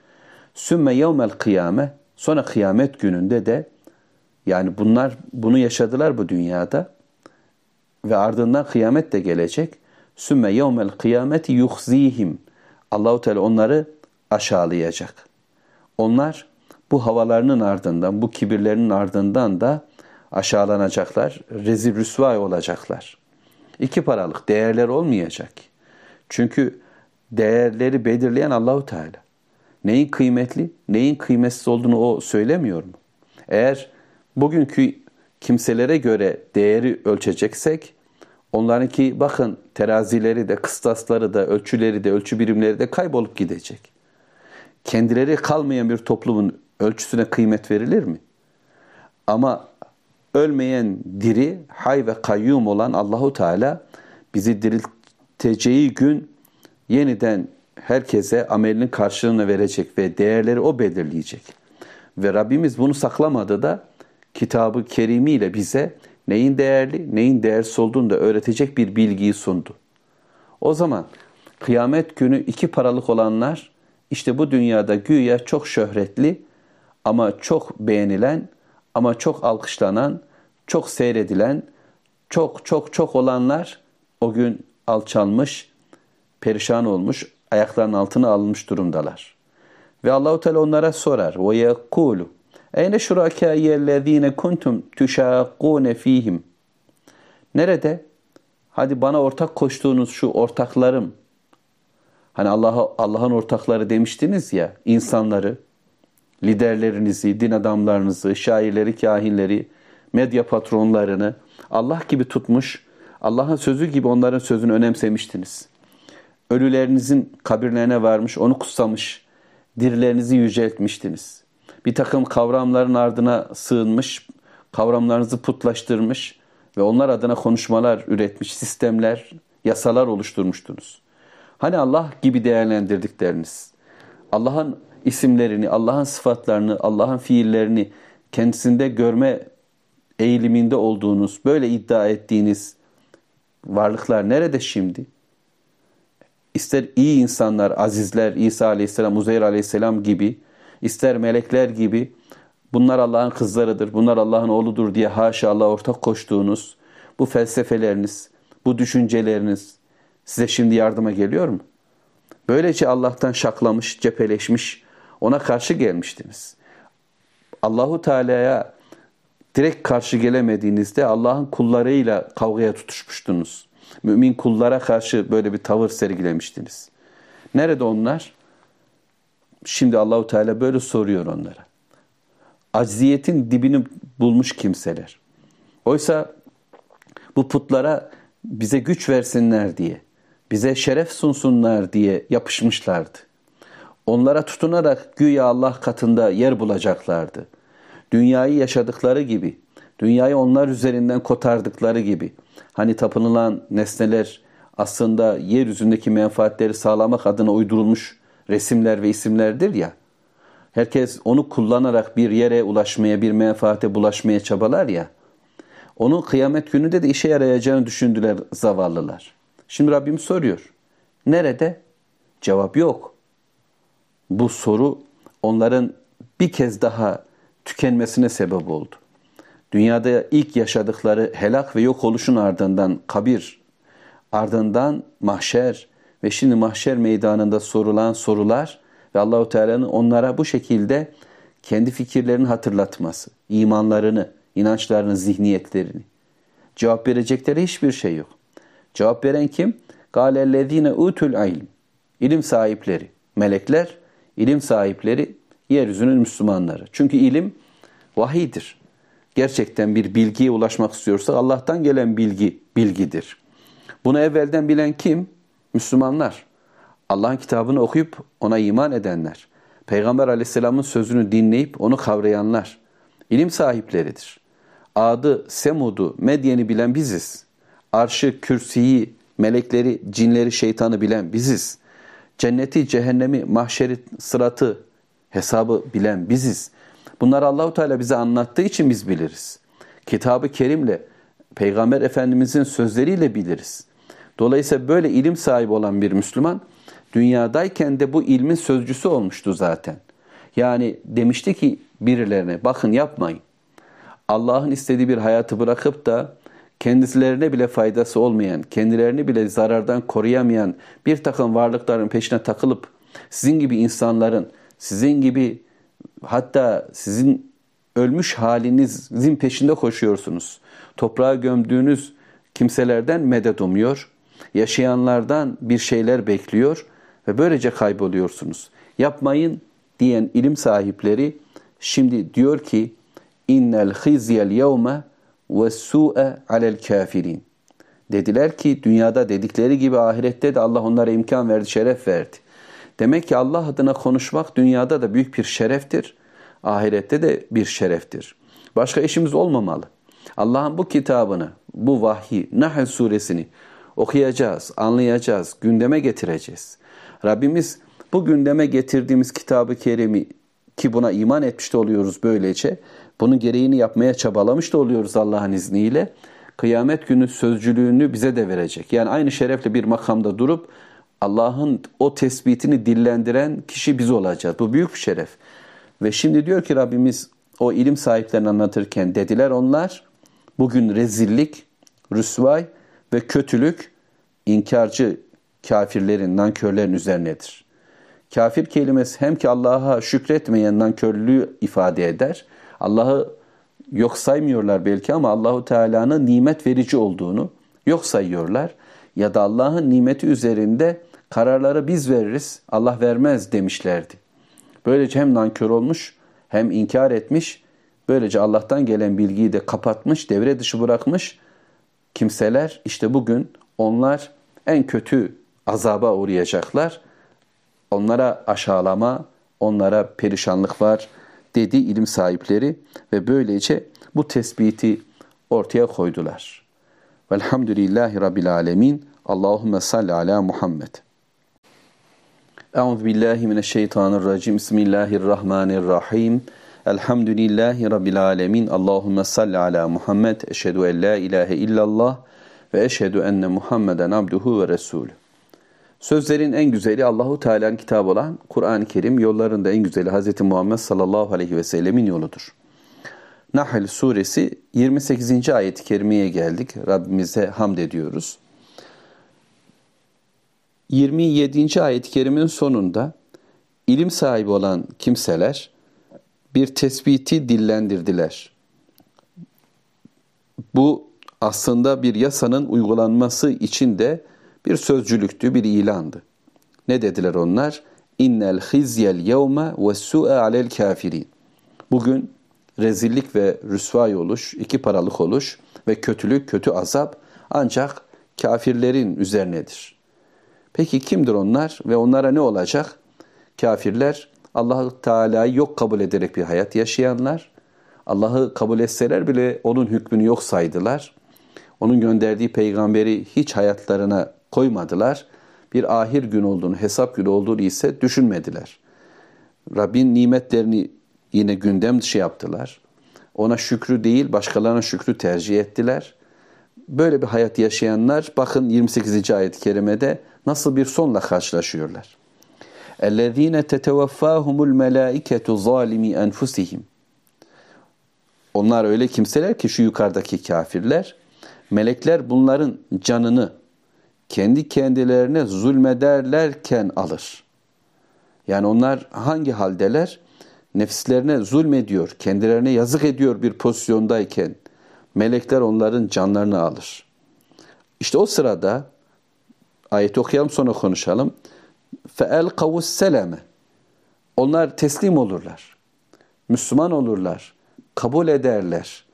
Sümme yevmel kıyame sonra kıyamet gününde de yani bunlar bunu yaşadılar bu dünyada ve ardından kıyamet de gelecek. Sümme yevmel kıyameti yuhzihim. Allahu Teala onları aşağılayacak. Onlar bu havalarının ardından, bu kibirlerinin ardından da aşağılanacaklar, rezil rüsvay olacaklar. İki paralık değerler olmayacak. Çünkü değerleri belirleyen Allahu Teala. Neyin kıymetli, neyin kıymetsiz olduğunu o söylemiyor mu? Eğer bugünkü kimselere göre değeri ölçeceksek, onlarınki bakın terazileri de, kıstasları da, ölçüleri de, ölçü birimleri de kaybolup gidecek. Kendileri kalmayan bir toplumun ölçüsüne kıymet verilir mi? Ama ölmeyen diri, hay ve kayyum olan Allahu Teala bizi dirilteceği gün yeniden herkese amelinin karşılığını verecek ve değerleri o belirleyecek. Ve Rabbimiz bunu saklamadı da kitabı kerimiyle bize neyin değerli, neyin değersiz olduğunu da öğretecek bir bilgiyi sundu. O zaman kıyamet günü iki paralık olanlar işte bu dünyada güya çok şöhretli ama çok beğenilen ama çok alkışlanan, çok seyredilen, çok çok çok olanlar o gün alçalmış, perişan olmuş, ayaklarının altına alınmış durumdalar. Ve Allahu Teala onlara sorar. Ve yekulu Eyne şurakâiyellezîne kuntum tüşâkûne fîhim. Nerede? Hadi bana ortak koştuğunuz şu ortaklarım. Hani Allah'a Allah'ın ortakları demiştiniz ya, insanları, liderlerinizi, din adamlarınızı, şairleri, kahinleri, medya patronlarını Allah gibi tutmuş, Allah'ın sözü gibi onların sözünü önemsemiştiniz. Ölülerinizin kabirlerine varmış, onu kutsamış, dirilerinizi yüceltmiştiniz. Bir takım kavramların ardına sığınmış, kavramlarınızı putlaştırmış ve onlar adına konuşmalar üretmiş, sistemler, yasalar oluşturmuştunuz. Hani Allah gibi değerlendirdikleriniz, Allah'ın isimlerini, Allah'ın sıfatlarını, Allah'ın fiillerini kendisinde görme eğiliminde olduğunuz, böyle iddia ettiğiniz varlıklar nerede şimdi? İster iyi insanlar, azizler, İsa aleyhisselam, Uzeyr aleyhisselam gibi, ister melekler gibi bunlar Allah'ın kızlarıdır, bunlar Allah'ın oğludur diye haşa Allah ortak koştuğunuz bu felsefeleriniz, bu düşünceleriniz size şimdi yardıma geliyor mu? Böylece Allah'tan şaklamış, cepheleşmiş, ona karşı gelmiştiniz. Allahu Teala'ya direkt karşı gelemediğinizde Allah'ın kullarıyla kavgaya tutuşmuştunuz. Mümin kullara karşı böyle bir tavır sergilemiştiniz. Nerede onlar? Şimdi Allahu Teala böyle soruyor onlara. Acziyetin dibini bulmuş kimseler. Oysa bu putlara bize güç versinler diye, bize şeref sunsunlar diye yapışmışlardı. Onlara tutunarak güya Allah katında yer bulacaklardı. Dünyayı yaşadıkları gibi, dünyayı onlar üzerinden kotardıkları gibi, hani tapınılan nesneler aslında yeryüzündeki menfaatleri sağlamak adına uydurulmuş resimler ve isimlerdir ya. Herkes onu kullanarak bir yere ulaşmaya, bir menfaate bulaşmaya çabalar ya. Onun kıyamet gününde de işe yarayacağını düşündüler zavallılar. Şimdi Rabbim soruyor. Nerede? Cevap yok. Bu soru onların bir kez daha tükenmesine sebep oldu. Dünyada ilk yaşadıkları helak ve yok oluşun ardından kabir, ardından mahşer, ve şimdi mahşer meydanında sorulan sorular ve Allahu Teala'nın onlara bu şekilde kendi fikirlerini hatırlatması, imanlarını, inançlarını, zihniyetlerini. Cevap verecekleri hiçbir şey yok. Cevap veren kim? Galellezine utul ilm. İlim sahipleri, melekler, ilim sahipleri, yeryüzünün Müslümanları. Çünkü ilim vahidir. Gerçekten bir bilgiye ulaşmak istiyorsa Allah'tan gelen bilgi bilgidir. Bunu evvelden bilen kim? Müslümanlar, Allah'ın kitabını okuyup ona iman edenler, Peygamber aleyhisselamın sözünü dinleyip onu kavrayanlar, ilim sahipleridir. Adı, Semud'u, Medyen'i bilen biziz. Arşı, kürsiyi, melekleri, cinleri, şeytanı bilen biziz. Cenneti, cehennemi, mahşeri, sıratı, hesabı bilen biziz. Bunları Allahu Teala bize anlattığı için biz biliriz. Kitabı Kerim'le, Peygamber Efendimizin sözleriyle biliriz. Dolayısıyla böyle ilim sahibi olan bir Müslüman dünyadayken de bu ilmin sözcüsü olmuştu zaten. Yani demişti ki birilerine bakın yapmayın. Allah'ın istediği bir hayatı bırakıp da kendilerine bile faydası olmayan, kendilerini bile zarardan koruyamayan bir takım varlıkların peşine takılıp sizin gibi insanların, sizin gibi hatta sizin ölmüş halinizin peşinde koşuyorsunuz. Toprağa gömdüğünüz kimselerden medet umuyor yaşayanlardan bir şeyler bekliyor ve böylece kayboluyorsunuz. Yapmayın diyen ilim sahipleri şimdi diyor ki innel khizyel yevme ve su'e alel kafirin. Dediler ki dünyada dedikleri gibi ahirette de Allah onlara imkan verdi, şeref verdi. Demek ki Allah adına konuşmak dünyada da büyük bir şereftir. Ahirette de bir şereftir. Başka işimiz olmamalı. Allah'ın bu kitabını, bu vahyi, Nahl suresini okuyacağız, anlayacağız, gündeme getireceğiz. Rabbimiz bu gündeme getirdiğimiz kitabı kerimi ki buna iman etmiş de oluyoruz böylece. Bunun gereğini yapmaya çabalamış da oluyoruz Allah'ın izniyle. Kıyamet günü sözcülüğünü bize de verecek. Yani aynı şerefle bir makamda durup Allah'ın o tespitini dillendiren kişi biz olacağız. Bu büyük bir şeref. Ve şimdi diyor ki Rabbimiz o ilim sahiplerini anlatırken dediler onlar bugün rezillik, rüsvay ve kötülük inkarcı kafirlerin, nankörlerin üzerinedir. Kafir kelimesi hem ki Allah'a şükretmeyen nankörlüğü ifade eder. Allah'ı yok saymıyorlar belki ama Allahu Teala'nın nimet verici olduğunu yok sayıyorlar. Ya da Allah'ın nimeti üzerinde kararları biz veririz, Allah vermez demişlerdi. Böylece hem nankör olmuş hem inkar etmiş, böylece Allah'tan gelen bilgiyi de kapatmış, devre dışı bırakmış kimseler işte bugün onlar en kötü azaba uğrayacaklar. Onlara aşağılama, onlara perişanlık var dedi ilim sahipleri ve böylece bu tespiti ortaya koydular. Velhamdülillahi Rabbil Alemin. Allahümme salli ala Muhammed. Euzu billahi mineşşeytanirracim. Bismillahirrahmanirrahim. Elhamdülillahi Rabbil alemin. Allahümme salli ala Muhammed. Eşhedü en la ilahe illallah ve eşhedü enne Muhammeden abduhu ve resulü. Sözlerin en güzeli Allahu Teala'nın kitabı olan Kur'an-ı Kerim, yollarında en güzeli Hz. Muhammed sallallahu aleyhi ve sellemin yoludur. Nahl suresi 28. ayet-i kerimeye geldik. Rabbimize hamd ediyoruz. 27. ayet-i kerimin sonunda ilim sahibi olan kimseler bir tespiti dillendirdiler. Bu aslında bir yasanın uygulanması için de bir sözcülüktü, bir ilandı. Ne dediler onlar? İnnel hizyel yevme ve su'e alel kafirin. Bugün rezillik ve rüsvay oluş, iki paralık oluş ve kötülük, kötü azap ancak kafirlerin üzerinedir. Peki kimdir onlar ve onlara ne olacak? Kafirler Allah Teala'yı yok kabul ederek bir hayat yaşayanlar, Allah'ı kabul etseler bile onun hükmünü yok saydılar Onun gönderdiği peygamberi hiç hayatlarına koymadılar. Bir ahir gün olduğunu, hesap günü olduğunu ise düşünmediler. Rabbin nimetlerini yine gündem dışı yaptılar. Ona şükrü değil, başkalarına şükrü tercih ettiler. Böyle bir hayat yaşayanlar bakın 28. ayet-i kerimede nasıl bir sonla karşılaşıyorlar. اَلَّذ۪ينَ تَتَوَفَّاهُمُ الْمَلَائِكَةُ ظَالِمِ أَنْفُسِهِمْ Onlar öyle kimseler ki şu yukarıdaki kafirler, Melekler bunların canını kendi kendilerine zulmederlerken alır. Yani onlar hangi haldeler? Nefislerine zulmediyor, kendilerine yazık ediyor bir pozisyondayken melekler onların canlarını alır. İşte o sırada ayet okuyalım sonra konuşalım. Fe'el kavus seleme. Onlar teslim olurlar. Müslüman olurlar. Kabul ederler.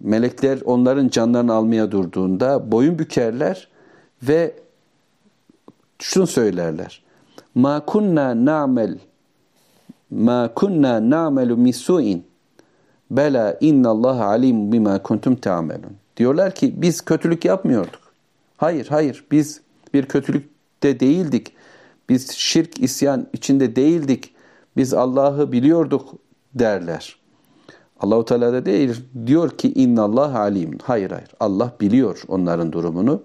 Melekler onların canlarını almaya durduğunda boyun bükerler ve şunu söylerler. Ma kunna na'mel ma kunna na'melu misu'in bela Allah alim bima kuntum ta'melun. Diyorlar ki biz kötülük yapmıyorduk. Hayır, hayır biz bir kötülükte değildik. Biz şirk isyan içinde değildik. Biz Allah'ı biliyorduk derler. Allahu Teala da değil diyor ki Allah alim. Hayır hayır. Allah biliyor onların durumunu.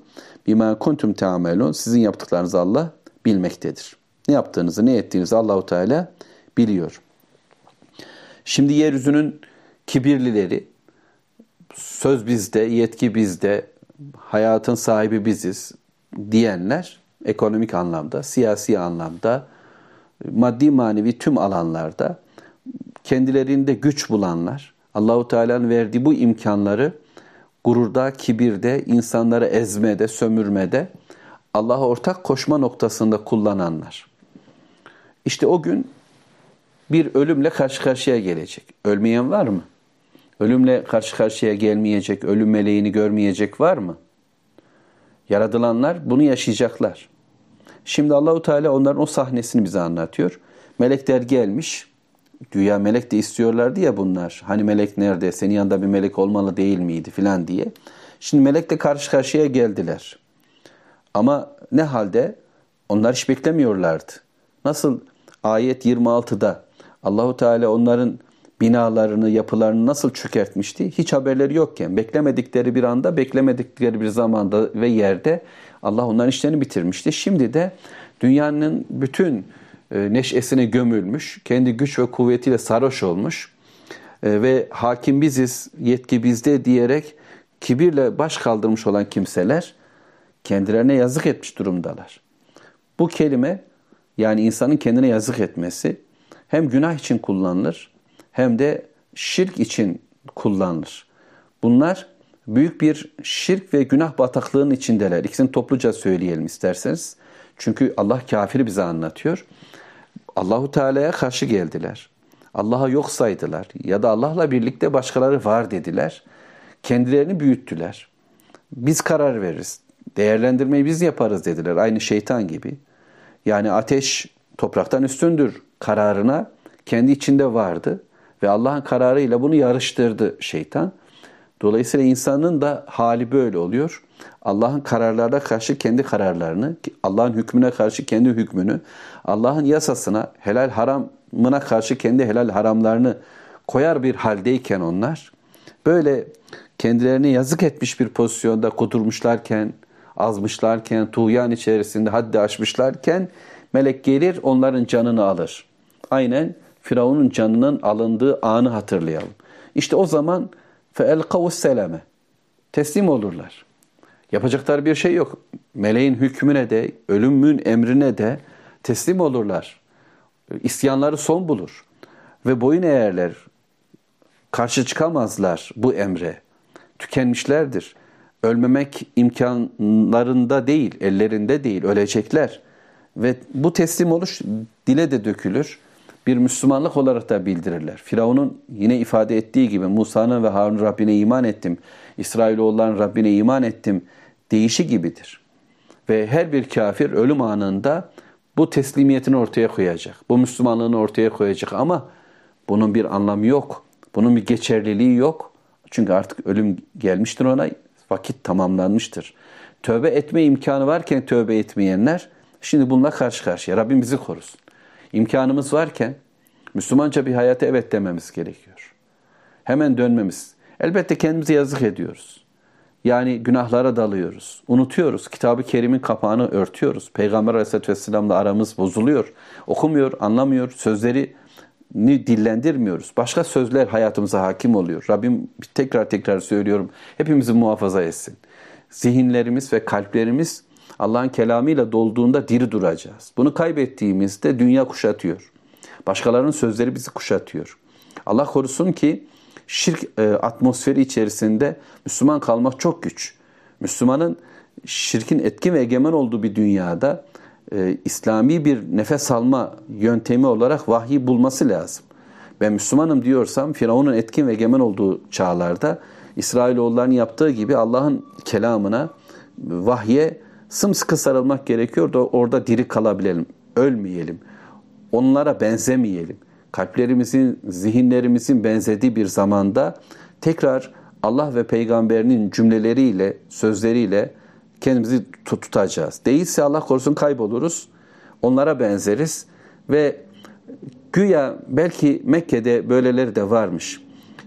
Bima kuntum ta'melun. Sizin yaptıklarınızı Allah bilmektedir. Ne yaptığınızı, ne ettiğinizi Allahu Teala biliyor. Şimdi yeryüzünün kibirlileri, söz bizde, yetki bizde, hayatın sahibi biziz diyenler ekonomik anlamda, siyasi anlamda, maddi manevi tüm alanlarda kendilerinde güç bulanlar, Allahu Teala'nın verdiği bu imkanları gururda, kibirde, insanları ezmede, sömürmede, Allah'a ortak koşma noktasında kullananlar. İşte o gün bir ölümle karşı karşıya gelecek. Ölmeyen var mı? Ölümle karşı karşıya gelmeyecek, ölüm meleğini görmeyecek var mı? Yaradılanlar bunu yaşayacaklar. Şimdi Allahu Teala onların o sahnesini bize anlatıyor. Melekler gelmiş. Güya melek de istiyorlardı ya bunlar. Hani melek nerede? Senin yanında bir melek olmalı değil miydi filan diye. Şimdi melekle karşı karşıya geldiler. Ama ne halde? onlar hiç beklemiyorlardı. Nasıl ayet 26'da Allahu Teala onların binalarını, yapılarını nasıl çökertmişti? Hiç haberleri yokken, beklemedikleri bir anda, beklemedikleri bir zamanda ve yerde Allah onların işlerini bitirmişti. Şimdi de dünyanın bütün neşesine gömülmüş, kendi güç ve kuvvetiyle sarhoş olmuş e, ve hakim biziz, yetki bizde diyerek kibirle baş kaldırmış olan kimseler kendilerine yazık etmiş durumdalar. Bu kelime yani insanın kendine yazık etmesi hem günah için kullanılır hem de şirk için kullanılır. Bunlar büyük bir şirk ve günah bataklığının içindeler. İkisini topluca söyleyelim isterseniz. Çünkü Allah kafiri bize anlatıyor. Allahu Teala'ya karşı geldiler. Allah'a yok saydılar ya da Allah'la birlikte başkaları var dediler. Kendilerini büyüttüler. Biz karar veririz. Değerlendirmeyi biz yaparız dediler. Aynı şeytan gibi. Yani ateş topraktan üstündür kararına kendi içinde vardı ve Allah'ın kararıyla bunu yarıştırdı şeytan. Dolayısıyla insanın da hali böyle oluyor. Allah'ın kararlarına karşı kendi kararlarını, Allah'ın hükmüne karşı kendi hükmünü, Allah'ın yasasına, helal haramına karşı kendi helal haramlarını koyar bir haldeyken onlar, böyle kendilerini yazık etmiş bir pozisyonda kudurmuşlarken, azmışlarken, tuğyan içerisinde haddi aşmışlarken, melek gelir onların canını alır. Aynen Firavun'un canının alındığı anı hatırlayalım. İşte o zaman فَاَلْقَوُ selame Teslim olurlar. Yapacakları bir şey yok. Meleğin hükmüne de, ölümün emrine de teslim olurlar. İsyanları son bulur. Ve boyun eğerler. Karşı çıkamazlar bu emre. Tükenmişlerdir. Ölmemek imkanlarında değil, ellerinde değil, ölecekler. Ve bu teslim oluş dile de dökülür bir Müslümanlık olarak da bildirirler. Firavun'un yine ifade ettiği gibi Musa'nın ve Harun Rabbine iman ettim, İsrailoğulların Rabbine iman ettim deyişi gibidir. Ve her bir kafir ölüm anında bu teslimiyetini ortaya koyacak. Bu Müslümanlığını ortaya koyacak ama bunun bir anlamı yok. Bunun bir geçerliliği yok. Çünkü artık ölüm gelmiştir ona, vakit tamamlanmıştır. Tövbe etme imkanı varken tövbe etmeyenler şimdi bununla karşı karşıya. Rabbim bizi korusun imkanımız varken Müslümanca bir hayata evet dememiz gerekiyor. Hemen dönmemiz. Elbette kendimize yazık ediyoruz. Yani günahlara dalıyoruz. Unutuyoruz. Kitabı Kerim'in kapağını örtüyoruz. Peygamber Aleyhisselatü Vesselam'la aramız bozuluyor. Okumuyor, anlamıyor. Sözleri ni dillendirmiyoruz. Başka sözler hayatımıza hakim oluyor. Rabbim tekrar tekrar söylüyorum. Hepimizi muhafaza etsin. Zihinlerimiz ve kalplerimiz Allah'ın kelamıyla dolduğunda diri duracağız. Bunu kaybettiğimizde dünya kuşatıyor. Başkalarının sözleri bizi kuşatıyor. Allah korusun ki şirk e, atmosferi içerisinde Müslüman kalmak çok güç. Müslümanın şirkin etkin ve egemen olduğu bir dünyada e, İslami bir nefes alma yöntemi olarak vahyi bulması lazım. Ben Müslümanım diyorsam Firavun'un etkin ve egemen olduğu çağlarda İsrailoğulların yaptığı gibi Allah'ın kelamına, vahye sımsıkı sarılmak gerekiyor da orada diri kalabilelim, ölmeyelim. Onlara benzemeyelim. Kalplerimizin, zihinlerimizin benzediği bir zamanda tekrar Allah ve peygamberinin cümleleriyle, sözleriyle kendimizi tutacağız. Değilse Allah korusun kayboluruz. Onlara benzeriz ve güya belki Mekke'de böyleleri de varmış.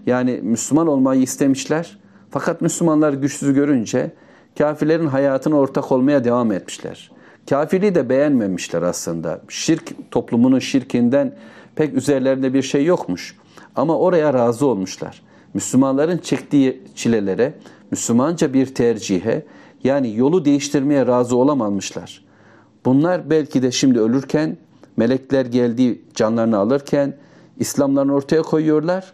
Yani Müslüman olmayı istemişler. Fakat Müslümanlar güçsüz görünce kafirlerin hayatına ortak olmaya devam etmişler. Kafirliği de beğenmemişler aslında. Şirk toplumunun şirkinden pek üzerlerinde bir şey yokmuş. Ama oraya razı olmuşlar. Müslümanların çektiği çilelere, Müslümanca bir tercihe, yani yolu değiştirmeye razı olamamışlar. Bunlar belki de şimdi ölürken, melekler geldiği canlarını alırken, İslamlarını ortaya koyuyorlar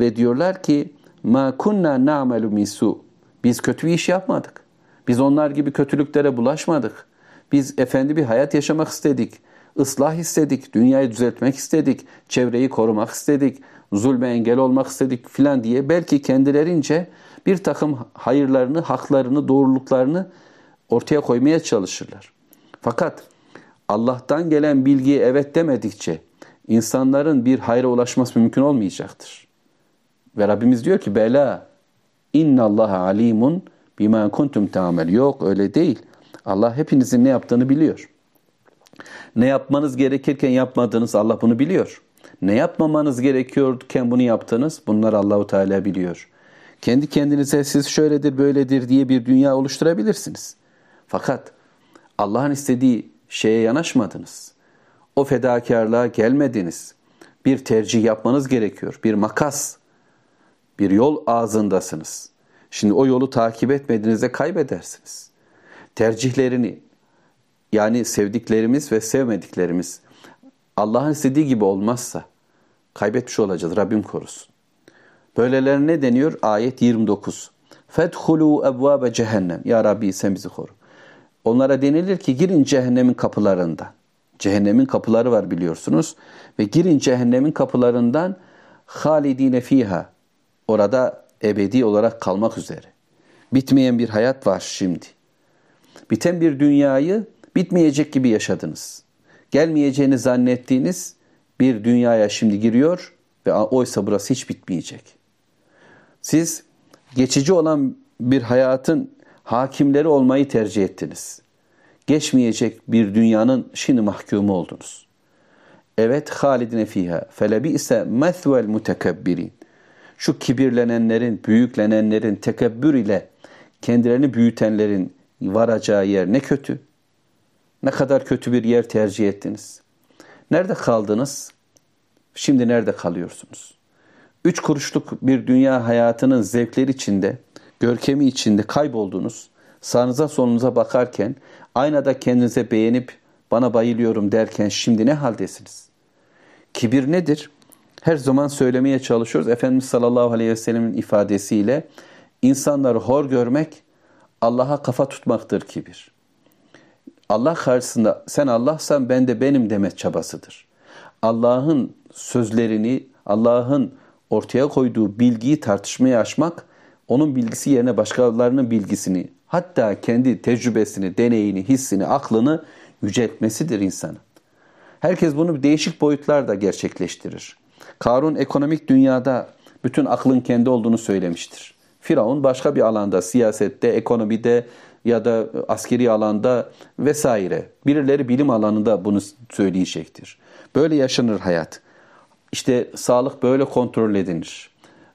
ve diyorlar ki, ma kunna na'melu misu. Biz kötü bir iş yapmadık. Biz onlar gibi kötülüklere bulaşmadık. Biz efendi bir hayat yaşamak istedik. Islah istedik, dünyayı düzeltmek istedik, çevreyi korumak istedik, zulme engel olmak istedik filan diye belki kendilerince bir takım hayırlarını, haklarını, doğruluklarını ortaya koymaya çalışırlar. Fakat Allah'tan gelen bilgiye evet demedikçe insanların bir hayra ulaşması mümkün olmayacaktır. Ve Rabbimiz diyor ki bela innallaha alimun bima kuntum tamel. Yok öyle değil. Allah hepinizin ne yaptığını biliyor. Ne yapmanız gerekirken yapmadığınız Allah bunu biliyor. Ne yapmamanız gerekiyorken bunu yaptınız bunlar Allahu Teala biliyor. Kendi kendinize siz şöyledir böyledir diye bir dünya oluşturabilirsiniz. Fakat Allah'ın istediği şeye yanaşmadınız. O fedakarlığa gelmediniz. Bir tercih yapmanız gerekiyor. Bir makas, bir yol ağzındasınız. Şimdi o yolu takip etmediğinizde kaybedersiniz. Tercihlerini yani sevdiklerimiz ve sevmediklerimiz Allah'ın istediği gibi olmazsa kaybetmiş olacağız. Rabbim korusun. Böylelerine ne deniyor? Ayet 29. Fedhulu ebvabe cehennem. Ya Rabbi sen bizi koru. Onlara denilir ki girin cehennemin kapılarından. Cehennemin kapıları var biliyorsunuz. Ve girin cehennemin kapılarından halidine fiha. Orada ebedi olarak kalmak üzere. Bitmeyen bir hayat var şimdi. Biten bir dünyayı bitmeyecek gibi yaşadınız. Gelmeyeceğini zannettiğiniz bir dünyaya şimdi giriyor ve oysa burası hiç bitmeyecek. Siz geçici olan bir hayatın hakimleri olmayı tercih ettiniz. Geçmeyecek bir dünyanın şimdi mahkumu oldunuz. Evet halidine fiha felebi ise methvel mutekebbirin. Şu kibirlenenlerin, büyüklenenlerin, tekebbür ile kendilerini büyütenlerin varacağı yer ne kötü. Ne kadar kötü bir yer tercih ettiniz. Nerede kaldınız? Şimdi nerede kalıyorsunuz? Üç kuruşluk bir dünya hayatının zevkleri içinde, görkemi içinde kayboldunuz. Sağınıza solunuza bakarken, aynada kendinize beğenip bana bayılıyorum derken şimdi ne haldesiniz? Kibir nedir? Her zaman söylemeye çalışıyoruz. Efendimiz sallallahu aleyhi ve sellemin ifadesiyle insanları hor görmek Allah'a kafa tutmaktır kibir. Allah karşısında sen Allah'san ben de benim demet çabasıdır. Allah'ın sözlerini, Allah'ın ortaya koyduğu bilgiyi tartışmaya açmak, onun bilgisi yerine başkalarının bilgisini, hatta kendi tecrübesini, deneyini, hissini, aklını yüceltmesidir insanın. Herkes bunu değişik boyutlarda gerçekleştirir. Karun ekonomik dünyada bütün aklın kendi olduğunu söylemiştir. Firavun başka bir alanda, siyasette, ekonomide ya da askeri alanda vesaire. Birileri bilim alanında bunu söyleyecektir. Böyle yaşanır hayat. İşte sağlık böyle kontrol edilir.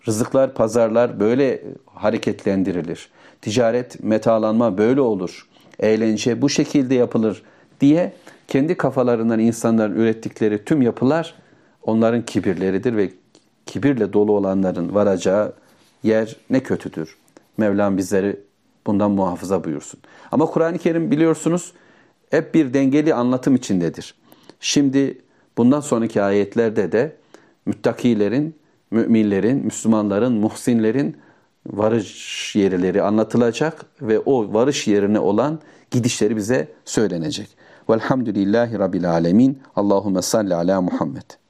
Rızıklar, pazarlar böyle hareketlendirilir. Ticaret, metalanma böyle olur. Eğlence bu şekilde yapılır diye kendi kafalarından insanların ürettikleri tüm yapılar onların kibirleridir ve kibirle dolu olanların varacağı yer ne kötüdür. Mevlam bizleri bundan muhafaza buyursun. Ama Kur'an-ı Kerim biliyorsunuz hep bir dengeli anlatım içindedir. Şimdi bundan sonraki ayetlerde de müttakilerin, müminlerin, Müslümanların, muhsinlerin varış yerleri anlatılacak ve o varış yerine olan gidişleri bize söylenecek. Velhamdülillahi Rabbil Alemin. Allahümme salli ala Muhammed.